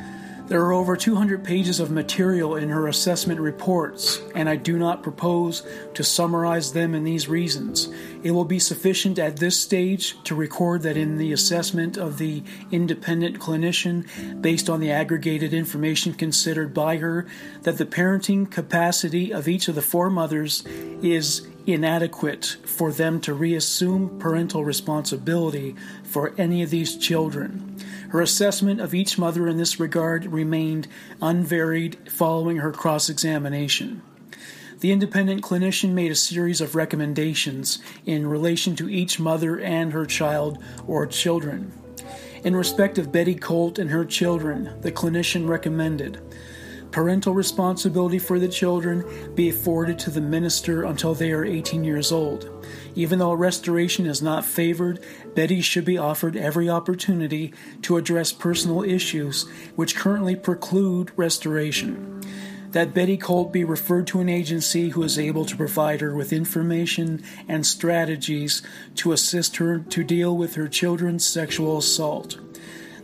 Speaker 1: There are over 200 pages of material in her assessment reports, and I do not propose to summarize them in these reasons. It will be sufficient at this stage to record that in the assessment of the independent clinician, based on the aggregated information considered by her, that the parenting capacity of each of the four mothers is inadequate for them to reassume parental responsibility for any of these children. Her assessment of each mother in this regard remained unvaried following her cross examination. The independent clinician made a series of recommendations in relation to each mother and her child or children. In respect of Betty Colt and her children, the clinician recommended parental responsibility for the children be afforded to the minister until they are 18 years old. Even though restoration is not favored, Betty should be offered every opportunity to address personal issues which currently preclude restoration. That Betty Colt be referred to an agency who is able to provide her with information and strategies to assist her to deal with her children's sexual assault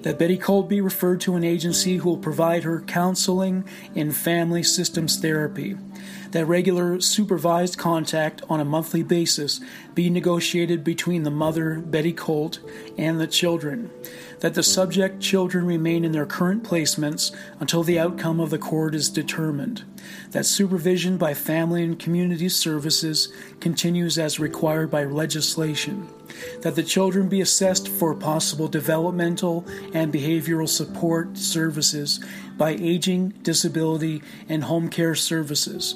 Speaker 1: that Betty Colt be referred to an agency who will provide her counseling in family systems therapy, that regular supervised contact on a monthly basis be negotiated between the mother, Betty Colt, and the children, that the subject children remain in their current placements until the outcome of the court is determined, that supervision by family and community services continues as required by legislation, that the children be assessed for possible developmental and behavioral support services by aging, disability, and home care services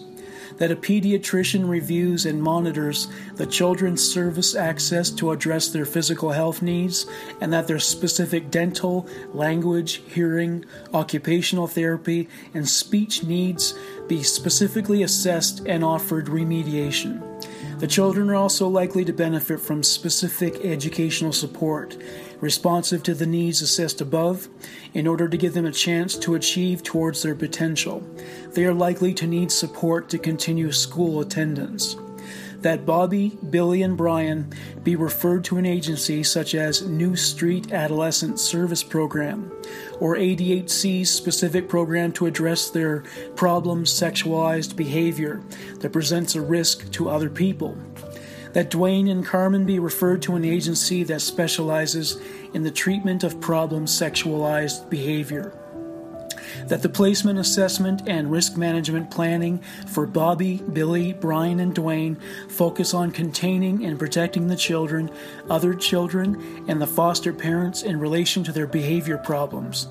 Speaker 1: that a pediatrician reviews and monitors the children's service access to address their physical health needs, and that their specific dental, language, hearing, occupational therapy, and speech needs be specifically assessed and offered remediation. The children are also likely to benefit from specific educational support, responsive to the needs assessed above, in order to give them a chance to achieve towards their potential. They are likely to need support to continue school attendance. That Bobby, Billy, and Brian be referred to an agency such as New Street Adolescent Service Program or ADHC's specific program to address their problem sexualized behavior that presents a risk to other people that Dwayne and Carmen be referred to an agency that specializes in the treatment of problem sexualized behavior. That the placement assessment and risk management planning for Bobby, Billy, Brian, and Dwayne focus on containing and protecting the children, other children, and the foster parents in relation to their behavior problems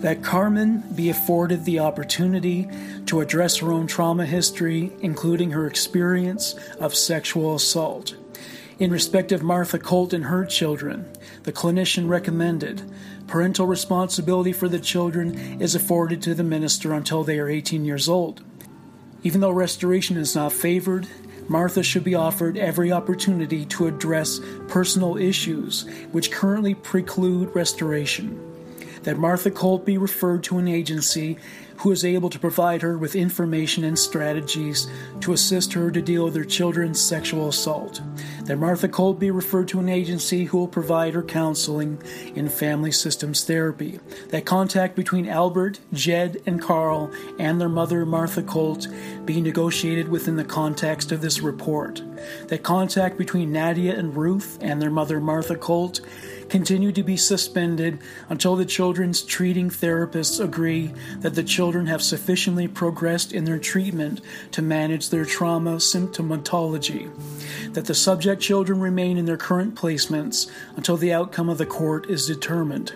Speaker 1: that Carmen be afforded the opportunity to address her own trauma history, including her experience of sexual assault. In respect of Martha Colt and her children, the clinician recommended parental responsibility for the children is afforded to the minister until they are 18 years old. Even though restoration is not favored, Martha should be offered every opportunity to address personal issues which currently preclude restoration that Martha Colt be referred to an agency who is able to provide her with information and strategies to assist her to deal with her children's sexual assault. That Martha Colt be referred to an agency who will provide her counseling in family systems therapy. That contact between Albert, Jed, and Carl and their mother, Martha Colt, be negotiated within the context of this report. That contact between Nadia and Ruth and their mother, Martha Colt, continue to be suspended until the children's treating therapists agree that the children have sufficiently progressed in their treatment to manage their trauma symptomatology, that the subject children remain in their current placements until the outcome of the court is determined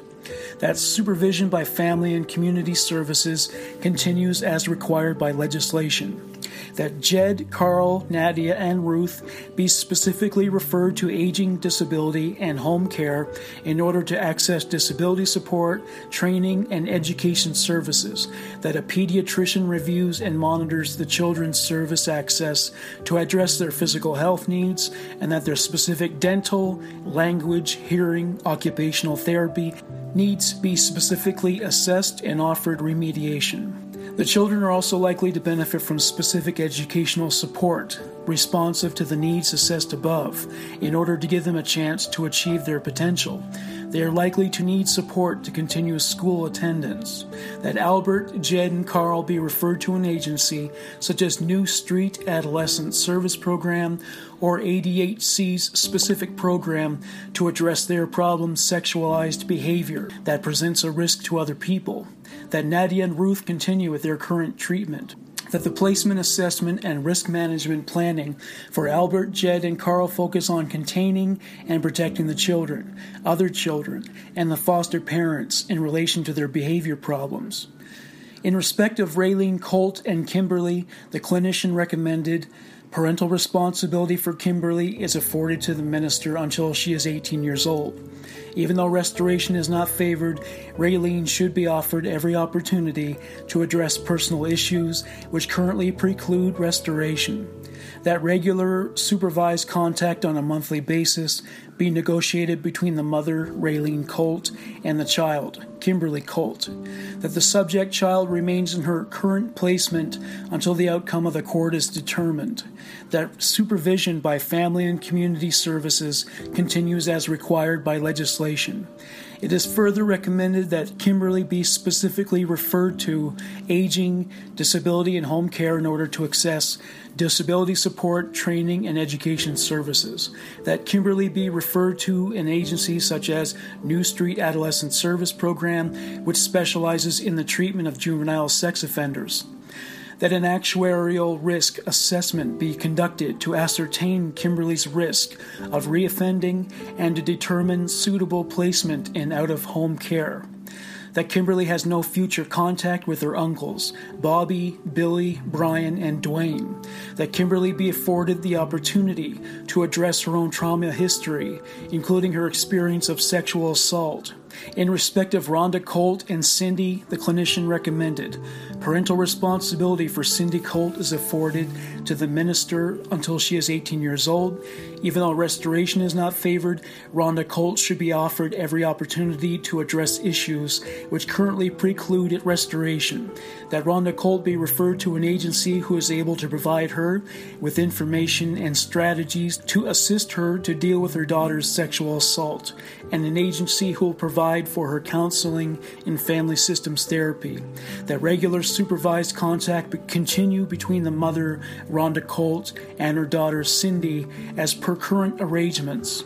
Speaker 1: that supervision by family and community services continues as required by legislation. That Jed, Carl, Nadia, and Ruth be specifically referred to aging, disability, and home care in order to access disability support, training, and education services. That a pediatrician reviews and monitors the children's service access to address their physical health needs, and that their specific dental, language, hearing, occupational therapy, needs be specifically assessed and offered remediation. The children are also likely to benefit from specific educational support, responsive to the needs assessed above, in order to give them a chance to achieve their potential. They are likely to need support to continue school attendance. That Albert, Jed, and Carl be referred to an agency such as New Street Adolescent Service Program or ADHC's specific program to address their problem sexualized behavior that presents a risk to other people that Nadia and Ruth continue with their current treatment, that the placement assessment and risk management planning for Albert, Jed, and Carl focus on containing and protecting the children, other children, and the foster parents in relation to their behavior problems. In respect of Raylene Colt and Kimberly, the clinician recommended parental responsibility for Kimberly is afforded to the minister until she is 18 years old. Even though restoration is not favored, Raylene should be offered every opportunity to address personal issues which currently preclude restoration. That regular supervised contact on a monthly basis be negotiated between the mother, Raylene Colt, and the child, Kimberly Colt. That the subject child remains in her current placement until the outcome of the court is determined. That supervision by family and community services continues as required by legislation. It is further recommended that Kimberly be specifically referred to aging, disability, and home care in order to access disability support, training, and education services. That Kimberly be referred to an agency such as New Street Adolescent Service Program, which specializes in the treatment of juvenile sex offenders that an actuarial risk assessment be conducted to ascertain Kimberly's risk of reoffending and to determine suitable placement in out of home care that Kimberly has no future contact with her uncles, Bobby, Billy, Brian, and Dwayne, that Kimberly be afforded the opportunity to address her own trauma history, including her experience of sexual assault. In respect of Rhonda Colt and Cindy, the clinician recommended parental responsibility for Cindy Colt is afforded to the minister until she is 18 years old. Even though restoration is not favored, Rhonda Colt should be offered every opportunity to address issues which currently preclude restoration. That Rhonda Colt be referred to an agency who is able to provide her with information and strategies to assist her to deal with her daughter's sexual assault, and an agency who will provide for her counseling and family systems therapy. That regular supervised contact continue between the mother, Rhonda Colt, and her daughter, Cindy, as per current arrangements.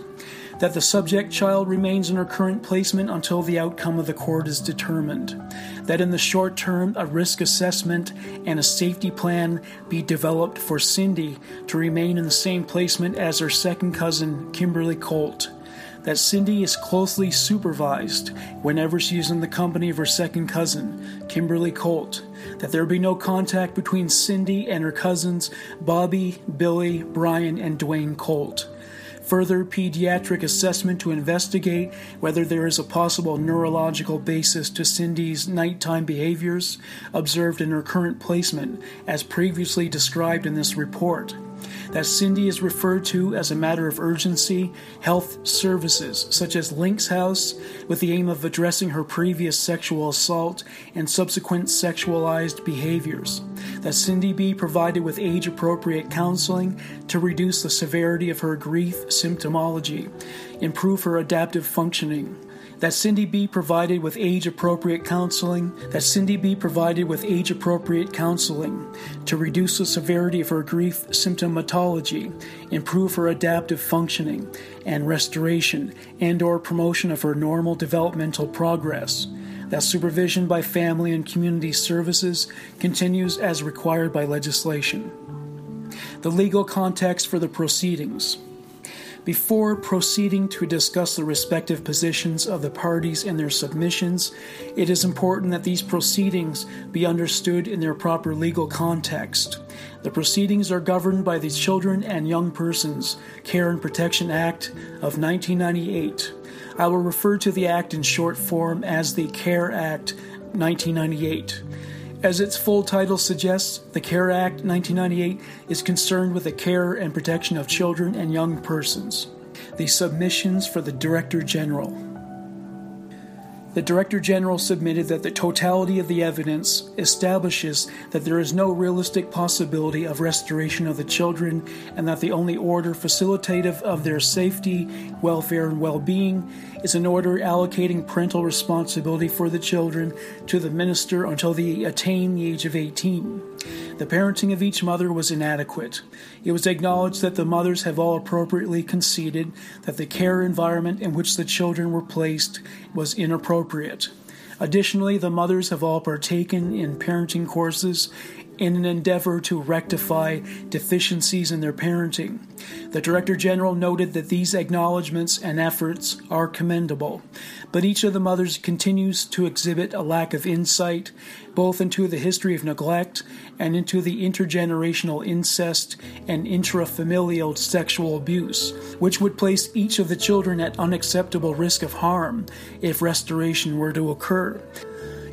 Speaker 1: That the subject child remains in her current placement until the outcome of the court is determined, that in the short term a risk assessment and a safety plan be developed for Cindy to remain in the same placement as her second cousin, Kimberly Colt, that Cindy is closely supervised whenever she is in the company of her second cousin, Kimberly Colt, that there be no contact between Cindy and her cousins, Bobby, Billy, Brian, and Dwayne Colt. Further pediatric assessment to investigate whether there is a possible neurological basis to Cindy's nighttime behaviors observed in her current placement, as previously described in this report that Cindy is referred to as a matter of urgency health services, such as Links House, with the aim of addressing her previous sexual assault and subsequent sexualized behaviors. That Cindy be provided with age appropriate counseling to reduce the severity of her grief symptomology, improve her adaptive functioning that Cindy be provided with age appropriate counseling, that Cindy be provided with age appropriate counseling to reduce the severity of her grief symptomatology, improve her adaptive functioning and restoration and or promotion of her normal developmental progress. That supervision by family and community services continues as required by legislation. The legal context for the proceedings. Before proceeding to discuss the respective positions of the parties and their submissions, it is important that these proceedings be understood in their proper legal context. The proceedings are governed by the Children and Young Persons Care and Protection Act of 1998. I will refer to the Act in short form as the CARE Act 1998. As its full title suggests, the CARE Act 1998 is concerned with the care and protection of children and young persons. The submissions for the Director General. The Director General submitted that the totality of the evidence establishes that there is no realistic possibility of restoration of the children and that the only order facilitative of their safety, welfare, and well being is an order allocating parental responsibility for the children to the minister until they attain the age of 18. The parenting of each mother was inadequate. It was acknowledged that the mothers have all appropriately conceded that the care environment in which the children were placed was inappropriate. Additionally, the mothers have all partaken in parenting courses in an endeavor to rectify deficiencies in their parenting. The Director General noted that these acknowledgments and efforts are commendable, but each of the mothers continues to exhibit a lack of insight both into the history of neglect and into the intergenerational incest and intrafamilial sexual abuse, which would place each of the children at unacceptable risk of harm if restoration were to occur.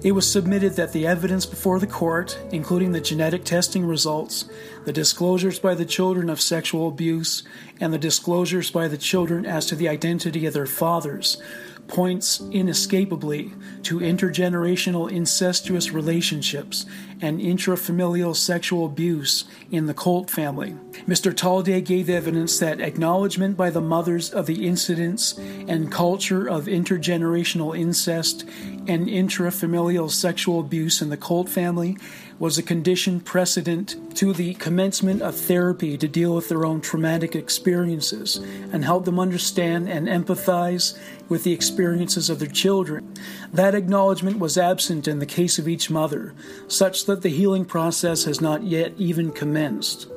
Speaker 1: It was submitted that the evidence before the court, including the genetic testing results, the disclosures by the children of sexual abuse, and the disclosures by the children as to the identity of their fathers, points inescapably to intergenerational incestuous relationships and intrafamilial sexual abuse in the Colt family. Mr. Tolliday gave evidence that acknowledgement by the mothers of the incidents and culture of intergenerational incest and intrafamilial sexual abuse in the Colt family was a condition precedent to the commencement of therapy to deal with their own traumatic experiences and help them understand and empathize with the experiences of their children. That acknowledgement was absent in the case of each mother, such that the healing process has not yet even commenced.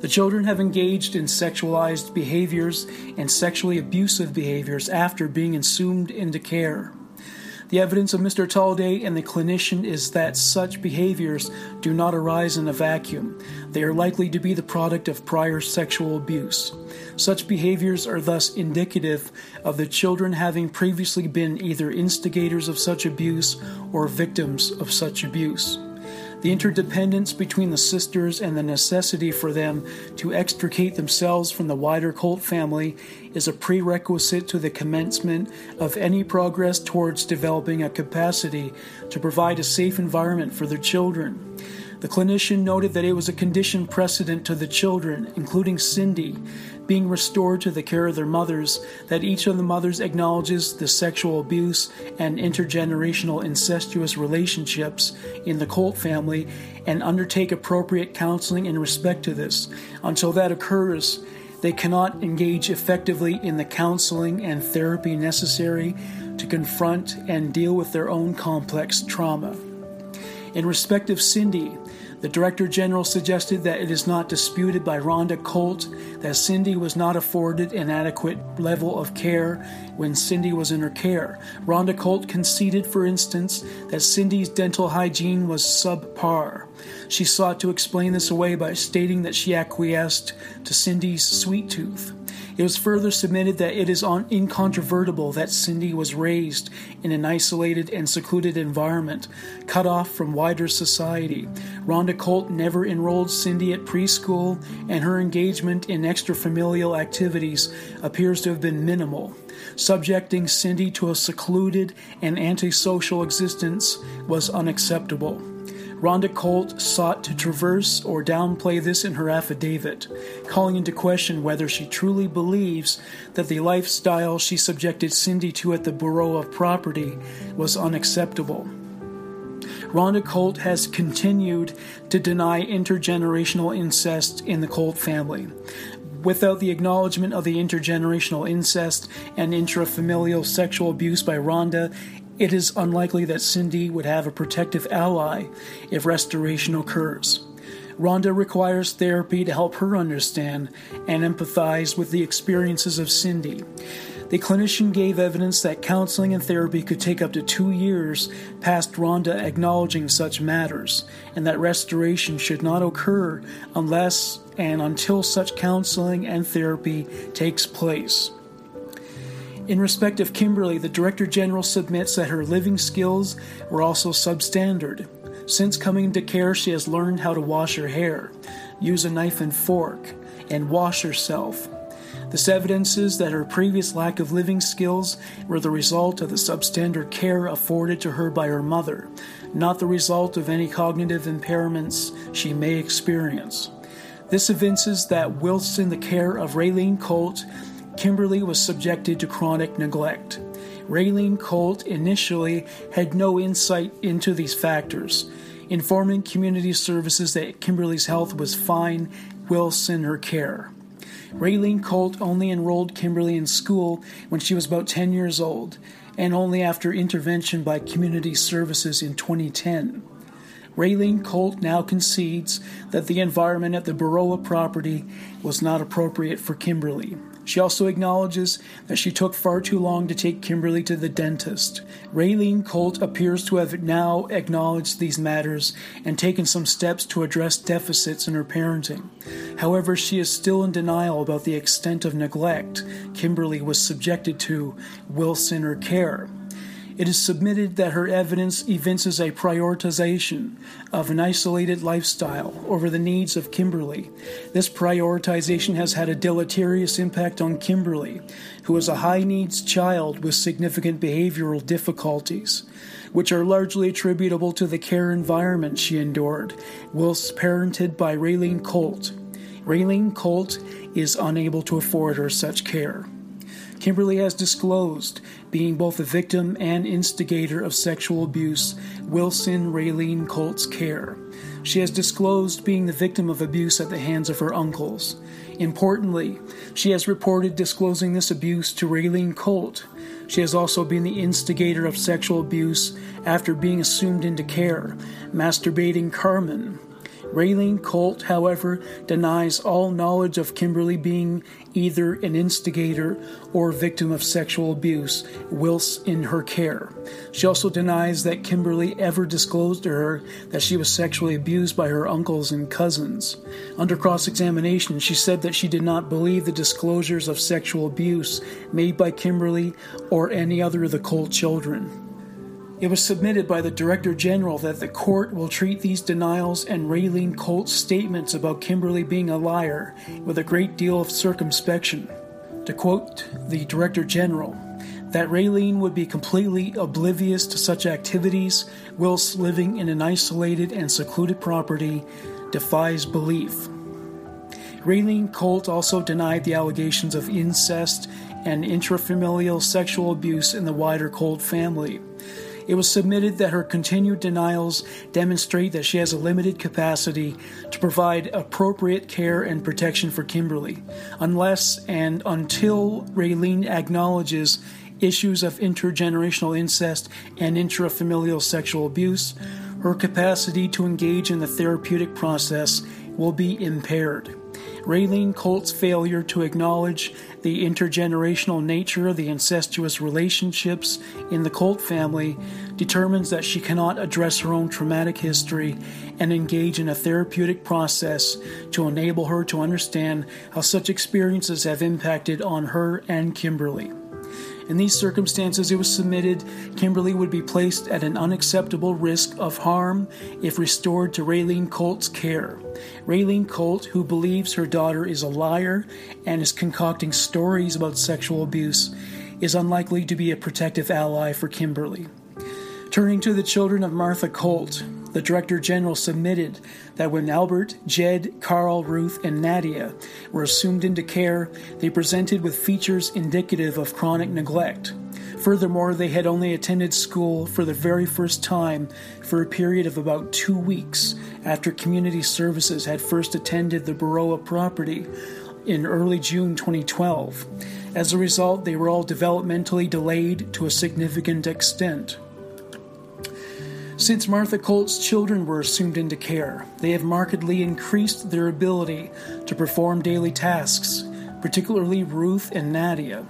Speaker 1: The children have engaged in sexualized behaviors and sexually abusive behaviors after being assumed into care. The evidence of Mr. Tolliday and the clinician is that such behaviors do not arise in a vacuum. They are likely to be the product of prior sexual abuse. Such behaviors are thus indicative of the children having previously been either instigators of such abuse or victims of such abuse. The interdependence between the sisters and the necessity for them to extricate themselves from the wider Colt family is a prerequisite to the commencement of any progress towards developing a capacity to provide a safe environment for their children. The clinician noted that it was a condition precedent to the children, including Cindy, being restored to the care of their mothers, that each of the mothers acknowledges the sexual abuse and intergenerational incestuous relationships in the Colt family and undertake appropriate counseling in respect to this. Until that occurs, they cannot engage effectively in the counseling and therapy necessary to confront and deal with their own complex trauma. In respect of Cindy, the Director General suggested that it is not disputed by Rhonda Colt that Cindy was not afforded an adequate level of care when Cindy was in her care. Rhonda Colt conceded, for instance, that Cindy's dental hygiene was subpar. She sought to explain this away by stating that she acquiesced to Cindy's sweet tooth. It was further submitted that it is incontrovertible that Cindy was raised in an isolated and secluded environment, cut off from wider society. Rhonda Colt never enrolled Cindy at preschool, and her engagement in extrafamilial activities appears to have been minimal. Subjecting Cindy to a secluded and antisocial existence was unacceptable. Rhonda Colt sought to traverse or downplay this in her affidavit, calling into question whether she truly believes that the lifestyle she subjected Cindy to at the Boorowa Property was unacceptable. Rhonda Colt has continued to deny intergenerational incest in the Colt family. Without the acknowledgement of the intergenerational incest and intrafamilial sexual abuse by Rhonda, it is unlikely that Cindy would have a protective ally if restoration occurs. Rhonda requires therapy to help her understand and empathize with the experiences of Cindy. The clinician gave evidence that counseling and therapy could take up to two years past Rhonda acknowledging such matters, and that restoration should not occur unless and until such counseling and therapy takes place. In respect of Kimberly, the Director General submits that her living skills were also substandard. Since coming to care, she has learned how to wash her hair, use a knife and fork, and wash herself. This evidences that her previous lack of living skills were the result of the substandard care afforded to her by her mother, not the result of any cognitive impairments she may experience. This evinces that whilst in the care of Raylene Colt, Kimberly was subjected to chronic neglect. Raylene Colt initially had no insight into these factors, informing community services that Kimberly's health was fine whilst in her care. Raylene Colt only enrolled Kimberly in school when she was about 10 years old, and only after intervention by community services in 2010. Raylene Colt now concedes that the environment at the Boorowa property was not appropriate for Kimberly. She also acknowledges that she took far too long to take Kimberly to the dentist. Raylene Colt appears to have now acknowledged these matters and taken some steps to address deficits in her parenting. However, she is still in denial about the extent of neglect Kimberly was subjected to whilst in her care. It is submitted that her evidence evinces a prioritization of an isolated lifestyle over the needs of Kimberly. This prioritization has had a deleterious impact on Kimberly, who is a high needs child with significant behavioral difficulties, which are largely attributable to the care environment she endured whilst parented by Raylene Colt. Raylene Colt is unable to afford her such care. Kimberly has disclosed being both a victim and instigator of sexual abuse Wilson Raylene Colt's care. She has disclosed being the victim of abuse at the hands of her uncles. Importantly, she has reported disclosing this abuse to Raylene Colt. She has also been the instigator of sexual abuse after being assumed into care, masturbating Carmen, Raylene Colt, however, denies all knowledge of Kimberly being either an instigator or victim of sexual abuse whilst in her care. She also denies that Kimberly ever disclosed to her that she was sexually abused by her uncles and cousins. Under cross examination, she said that she did not believe the disclosures of sexual abuse made by Kimberly or any other of the Colt children. It was submitted by the Director General that the court will treat these denials and Raylene Colt's statements about Kimberly being a liar with a great deal of circumspection. To quote the Director General, that Raylene would be completely oblivious to such activities whilst living in an isolated and secluded property defies belief. Raylene Colt also denied the allegations of incest and intrafamilial sexual abuse in the wider Colt family. It was submitted that her continued denials demonstrate that she has a limited capacity to provide appropriate care and protection for Kimberly, unless and until Raylene acknowledges issues of intergenerational incest and intrafamilial sexual abuse, her capacity to engage in the therapeutic process will be impaired. Raylene Colt's failure to acknowledge the intergenerational nature of the incestuous relationships in the Colt family determines that she cannot address her own traumatic history and engage in a therapeutic process to enable her to understand how such experiences have impacted on her and Kimberly. In these circumstances, it was submitted Kimberly would be placed at an unacceptable risk of harm if restored to Raylene Colt's care. Raylene Colt, who believes her daughter is a liar and is concocting stories about sexual abuse, is unlikely to be a protective ally for Kimberly. Turning to the children of Martha Colt, the Director General submitted that when Albert, Jed, Carl, Ruth, and Nadia were assumed into care, they presented with features indicative of chronic neglect. Furthermore, they had only attended school for the very first time for a period of about two weeks after community services had first attended the Boorowa property in early June 2012. As a result, they were all developmentally delayed to a significant extent. Since Martha Colt's children were assumed into care, they have markedly increased their ability to perform daily tasks, particularly Ruth and Nadia.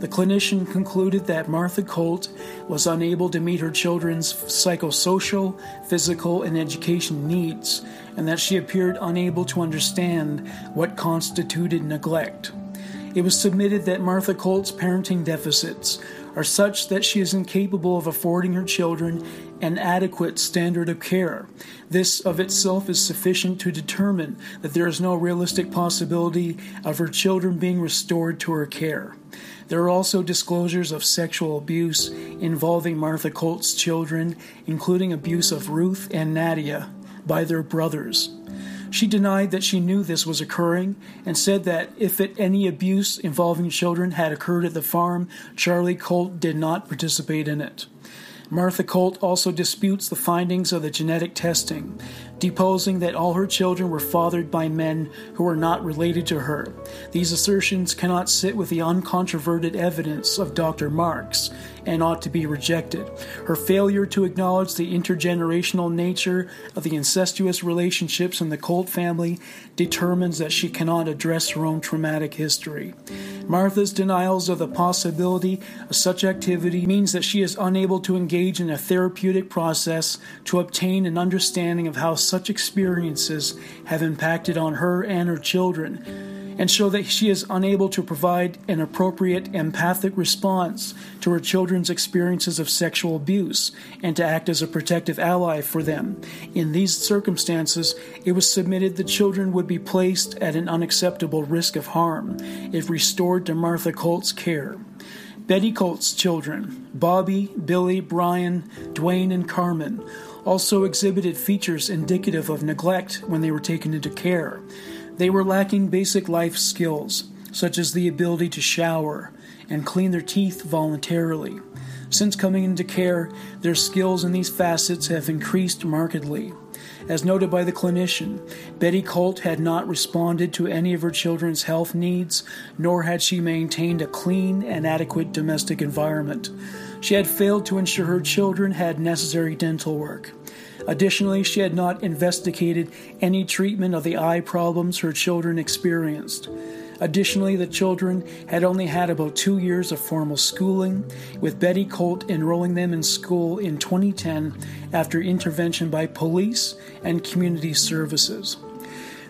Speaker 1: The clinician concluded that Martha Colt was unable to meet her children's psychosocial, physical, and education needs, and that she appeared unable to understand what constituted neglect. It was submitted that Martha Colt's parenting deficits are such that she is incapable of affording her children an adequate standard of care. This of itself is sufficient to determine that there is no realistic possibility of her children being restored to her care. There are also disclosures of sexual abuse involving Martha Colt's children, including abuse of Ruth and Nadia by their brothers. She denied that she knew this was occurring and said that if it, any abuse involving children had occurred at the farm, Charlie Colt did not participate in it. Martha Colt also disputes the findings of the genetic testing, deposing that all her children were fathered by men who were not related to her. These assertions cannot sit with the uncontroverted evidence of Dr. Marks and ought to be rejected. Her failure to acknowledge the intergenerational nature of the incestuous relationships in the Colt family determines that she cannot address her own traumatic history. Martha's denials of the possibility of such activity means that she is unable to engage in a therapeutic process to obtain an understanding of how such experiences have impacted on her and her children and show that she is unable to provide an appropriate empathic response to her children's experiences of sexual abuse and to act as a protective ally for them. In these circumstances, it was submitted the children would be placed at an unacceptable risk of harm if restored to Martha Colt's care. Betty Colt's children, Bobby, Billy, Brian, Dwayne, and Carmen, also exhibited features indicative of neglect when they were taken into care. They were lacking basic life skills, such as the ability to shower and clean their teeth voluntarily. Since coming into care, their skills in these facets have increased markedly. As noted by the clinician, Betty Colt had not responded to any of her children's health needs, nor had she maintained a clean and adequate domestic environment. She had failed to ensure her children had necessary dental work. Additionally, she had not investigated any treatment of the eye problems her children experienced. Additionally, the children had only had about two years of formal schooling, with Betty Colt enrolling them in school in 2010 after intervention by police and community services.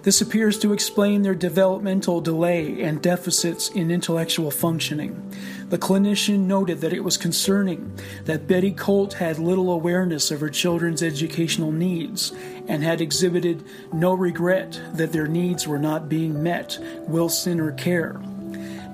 Speaker 1: This appears to explain their developmental delay and deficits in intellectual functioning. The clinician noted that it was concerning that Betty Colt had little awareness of her children's educational needs and had exhibited no regret that their needs were not being met whilst in her care.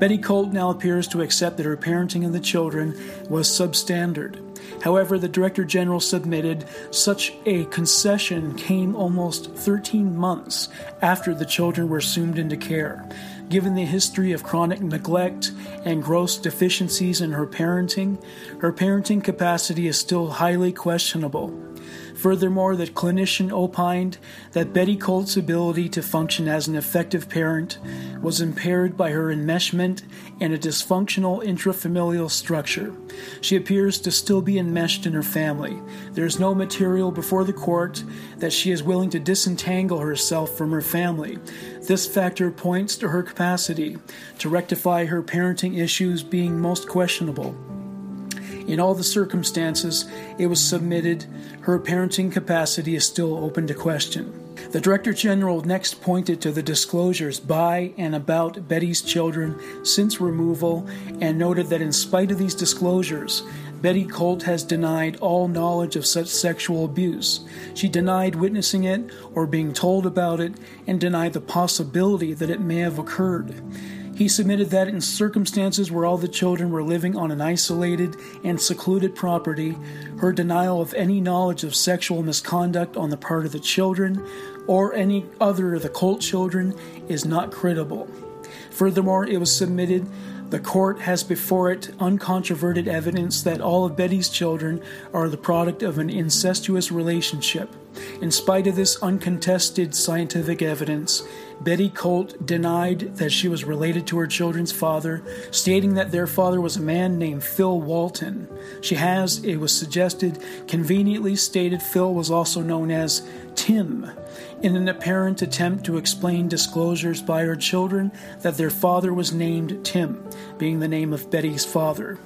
Speaker 1: Betty Colt now appears to accept that her parenting of the children was substandard. However, the Director General submitted such a concession came almost 13 months after the children were assumed into care. Given the history of chronic neglect and gross deficiencies in her parenting, her parenting capacity is still highly questionable. Furthermore, the clinician opined that Betty Colt's ability to function as an effective parent was impaired by her enmeshment in a dysfunctional intrafamilial structure. She appears to still be enmeshed in her family. There is no material before the court that she is willing to disentangle herself from her family. This factor points to her capacity to rectify her parenting issues being most questionable. In all the circumstances it was submitted, her parenting capacity is still open to question. The Director General next pointed to the disclosures by and about Betty's children since removal and noted that in spite of these disclosures, Betty Colt has denied all knowledge of such sexual abuse. She denied witnessing it or being told about it and denied the possibility that it may have occurred. He submitted that in circumstances where all the children were living on an isolated and secluded property, her denial of any knowledge of sexual misconduct on the part of the children or any other of the Colt children is not credible. Furthermore, it was submitted the court has before it uncontroverted evidence that all of Betty's children are the product of an incestuous relationship. In spite of this uncontested scientific evidence, Betty Colt denied that she was related to her children's father, stating that their father was a man named Phil Walton. She has, it was suggested, conveniently stated Phil was also known as Tim, in an apparent attempt to explain disclosures by her children that their father was named Tim, being the name of Betty's father.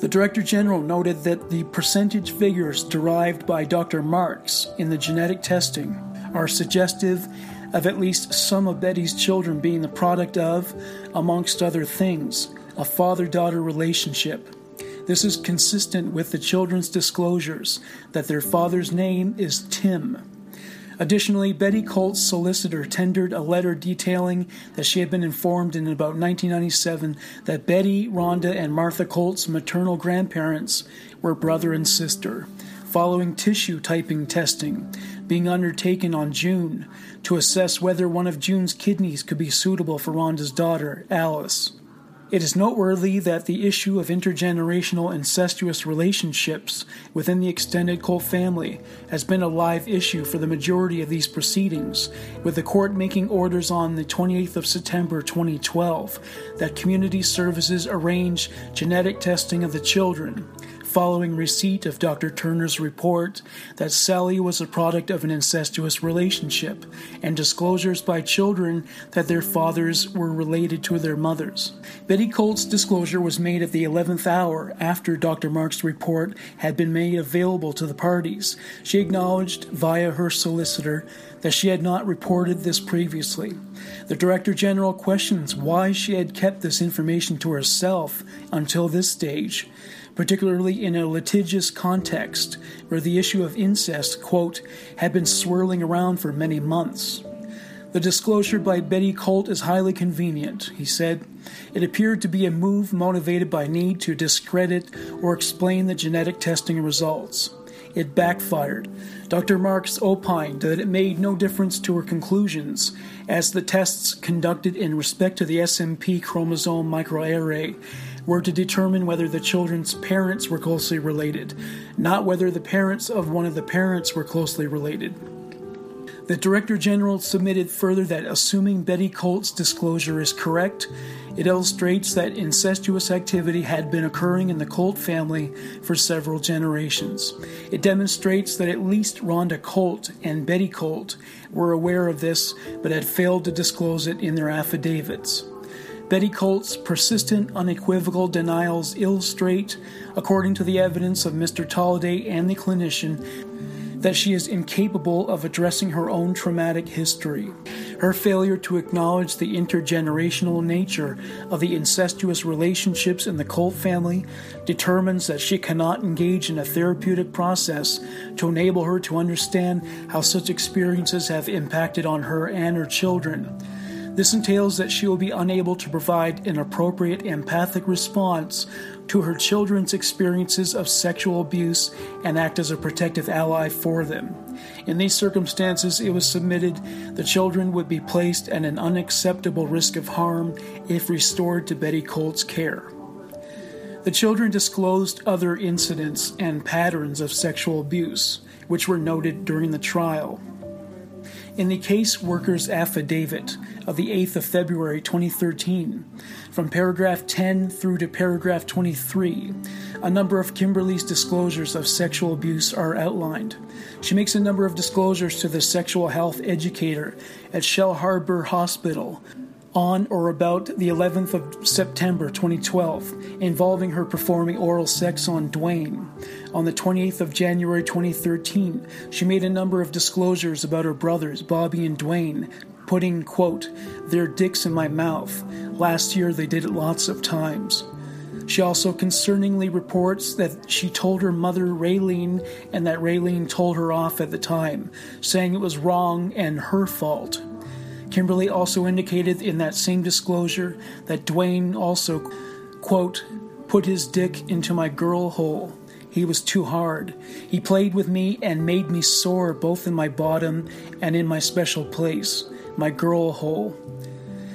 Speaker 1: The Director General noted that the percentage figures derived by Dr. Marks in the genetic testing are suggestive of at least some of Betty's children being the product of, amongst other things, a father daughter relationship. This is consistent with the children's disclosures that their father's name is Tim. Additionally, Betty Colt's solicitor tendered a letter detailing that she had been informed in about 1997 that Betty, Rhonda, and Martha Colt's maternal grandparents were brother and sister. Following tissue typing testing being undertaken on June to assess whether one of June's kidneys could be suitable for Rhonda's daughter, Alice. It is noteworthy that the issue of intergenerational incestuous relationships within the extended Colt family has been a live issue for the majority of these proceedings, with the court making orders on the 28th of September 2012 that community services arrange genetic testing of the children following receipt of Dr. Turner's report that Sally was a product of an incestuous relationship and disclosures by children that their fathers were related to their mothers. Betty Colt's disclosure was made at the 11th hour after Dr. Mark's report had been made available to the parties. She acknowledged via her solicitor that she had not reported this previously. The Director General questions why she had kept this information to herself until this stage particularly in a litigious context where the issue of incest, quote, had been swirling around for many months. The disclosure by Betty Colt is highly convenient, he said. It appeared to be a move motivated by need to discredit or explain the genetic testing results. It backfired. Dr. Marks opined that it made no difference to her conclusions, as the tests conducted in respect to the SNP chromosome microarray were to determine whether the children's parents were closely related, not whether the parents of one of the parents were closely related. The Director General submitted further that assuming Betty Colt's disclosure is correct, it illustrates that incestuous activity had been occurring in the Colt family for several generations. It demonstrates that at least Rhonda Colt and Betty Colt were aware of this but had failed to disclose it in their affidavits. Betty Colt's persistent, unequivocal denials illustrate, according to the evidence of Mr. Tolliday and the clinician, that she is incapable of addressing her own traumatic history. Her failure to acknowledge the intergenerational nature of the incestuous relationships in the Colt family determines that she cannot engage in a therapeutic process to enable her to understand how such experiences have impacted on her and her children. This entails that she will be unable to provide an appropriate empathic response to her children's experiences of sexual abuse and act as a protective ally for them. In these circumstances, it was submitted the children would be placed at an unacceptable risk of harm if restored to Betty Colt's care. The children disclosed other incidents and patterns of sexual abuse, which were noted during the trial. In the case worker's affidavit of the 8th of February 2013, from paragraph 10 through to paragraph 23, a number of Kimberly's disclosures of sexual abuse are outlined. She makes a number of disclosures to the sexual health educator at Shellharbour Hospital on or about the 11th of September 2012, involving her performing oral sex on Dwayne. On the 28th of January 2013, she made a number of disclosures about her brothers, Bobby and Dwayne, putting, quote, their dicks in my mouth. Last year they did it lots of times. She also concerningly reports that she told her mother Raylene and that Raylene told her off at the time, saying it was wrong and her fault. Kimberly also indicated in that same disclosure that Dwayne also, quote, put his dick into my girl hole. He was too hard. He played with me and made me sore both in my bottom and in my special place, my girl hole.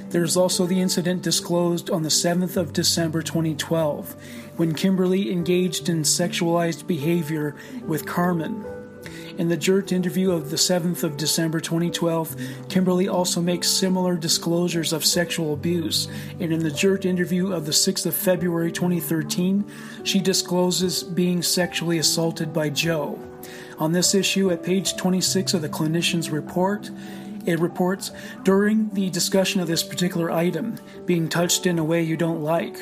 Speaker 1: There is also the incident disclosed on the 7th of December 2012 when Kimberly engaged in sexualized behavior with Carmen. In the JIRT interview of the 7th of December 2012, Kimberly also makes similar disclosures of sexual abuse. And in the JIRT interview of the 6th of February 2013, she discloses being sexually assaulted by Joe. On this issue, at page 26 of the clinician's report, it reports during the discussion of this particular item, being touched in a way you don't like,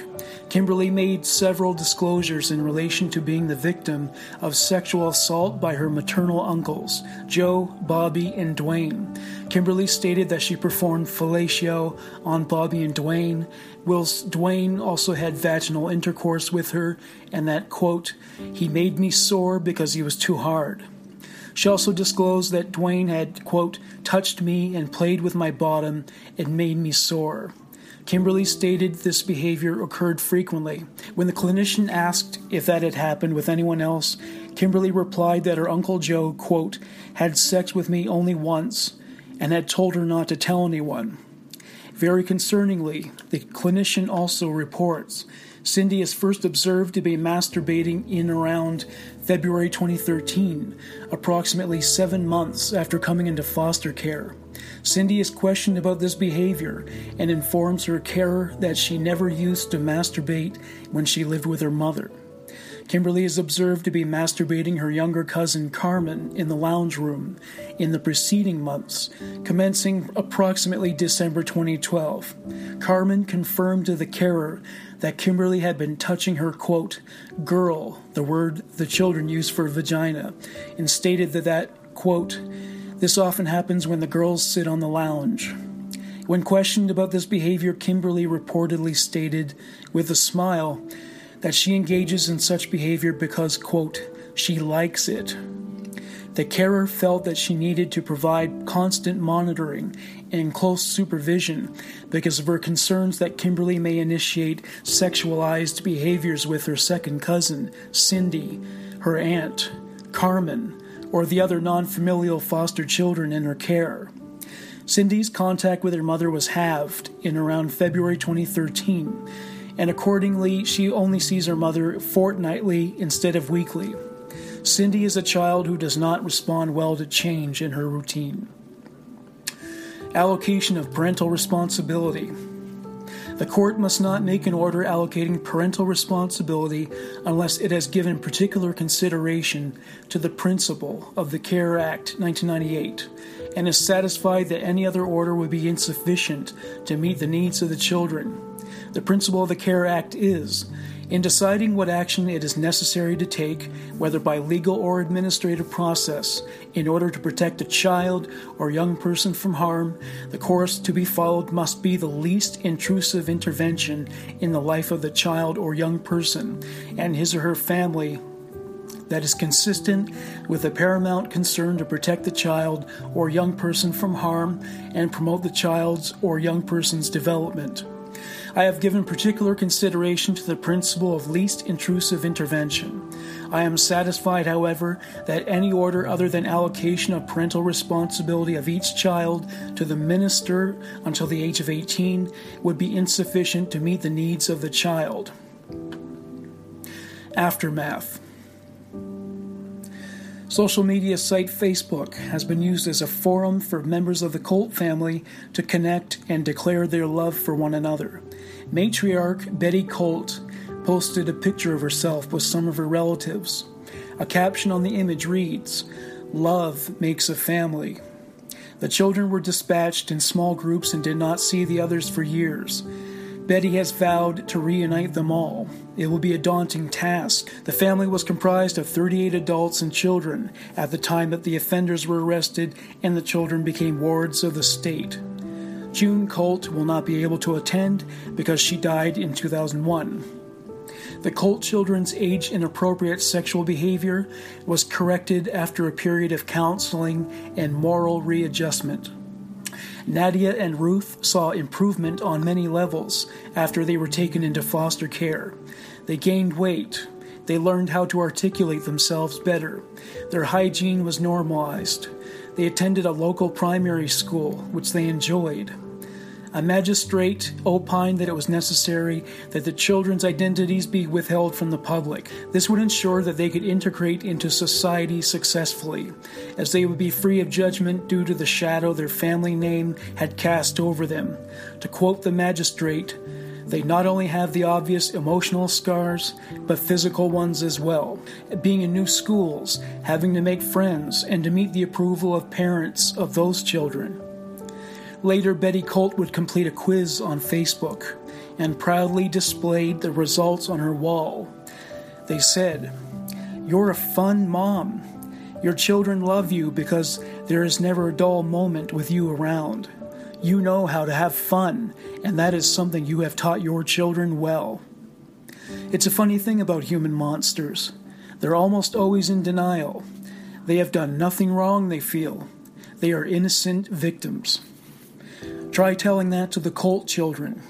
Speaker 1: Kimberly made several disclosures in relation to being the victim of sexual assault by her maternal uncles, Joe, Bobby, and Dwayne. Kimberly stated that she performed fellatio on Bobby and Dwayne, whilst Dwayne also had vaginal intercourse with her, and that, quote, he made me sore because he was too hard. She also disclosed that Dwayne had, quote, touched me and played with my bottom and made me sore. Kimberly stated this behavior occurred frequently. When the clinician asked if that had happened with anyone else, Kimberly replied that her Uncle Joe, quote, had sex with me only once and had told her not to tell anyone. Very concerningly, the clinician also reports Cindy is first observed to be masturbating in around February 2013, approximately seven months after coming into foster care. Cindy is questioned about this behavior and informs her carer that she never used to masturbate when she lived with her mother. Kimberly is observed to be masturbating her younger cousin Carmen in the lounge room in the preceding months, commencing approximately December 2012. Carmen confirmed to the carer that Kimberly had been touching her, quote, girl, the word the children use for vagina, and stated that that, quote, this often happens when the girls sit on the lounge. When questioned about this behavior, Kimberly reportedly stated, with a smile, that she engages in such behavior because, quote, she likes it. The carer felt that she needed to provide constant monitoring and close supervision because of her concerns that Kimberly may initiate sexualized behaviors with her second cousin, Cindy, her aunt, Carmen, or the other non familial foster children in her care. Cindy's contact with her mother was halved in around February 2013, and accordingly, she only sees her mother fortnightly instead of weekly. Cindy is a child who does not respond well to change in her routine. Allocation of parental responsibility. The court must not make an order allocating parental responsibility unless it has given particular consideration to the principle of the CARE Act 1998 and is satisfied that any other order would be insufficient to meet the needs of the children. The principle of the CARE Act is in deciding what action it is necessary to take, whether by legal or administrative process, in order to protect a child or young person from harm, the course to be followed must be the least intrusive intervention in the life of the child or young person and his or her family that is consistent with the paramount concern to protect the child or young person from harm and promote the child's or young person's development. I have given particular consideration to the principle of least intrusive intervention. I am satisfied, however, that any order other than allocation of parental responsibility of each child to the minister until the age of 18 would be insufficient to meet the needs of the child. Aftermath Social media site Facebook has been used as a forum for members of the Colt family to connect and declare their love for one another. Matriarch Betty Colt posted a picture of herself with some of her relatives. A caption on the image reads, Love makes a family. The children were dispatched in small groups and did not see the others for years. Betty has vowed to reunite them all. It will be a daunting task. The family was comprised of 38 adults and children at the time that the offenders were arrested and the children became wards of the state. June Colt will not be able to attend because she died in 2001. The Colt children's age inappropriate sexual behavior was corrected after a period of counseling and moral readjustment. Nadia and Ruth saw improvement on many levels after they were taken into foster care. They gained weight. They learned how to articulate themselves better. Their hygiene was normalized. They attended a local primary school, which they enjoyed. A magistrate opined that it was necessary that the children's identities be withheld from the public. This would ensure that they could integrate into society successfully, as they would be free of judgment due to the shadow their family name had cast over them. To quote the magistrate, they not only have the obvious emotional scars, but physical ones as well. Being in new schools, having to make friends, and to meet the approval of parents of those children. Later, Betty Colt would complete a quiz on Facebook and proudly displayed the results on her wall. They said, You're a fun mom. Your children love you because there is never a dull moment with you around. You know how to have fun, and that is something you have taught your children well. It's a funny thing about human monsters. They're almost always in denial. They have done nothing wrong, they feel. They are innocent victims. Try telling that to the Colt children.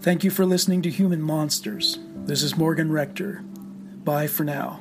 Speaker 1: Thank you for listening to Human Monsters. This is Morgan Rector. Bye for now.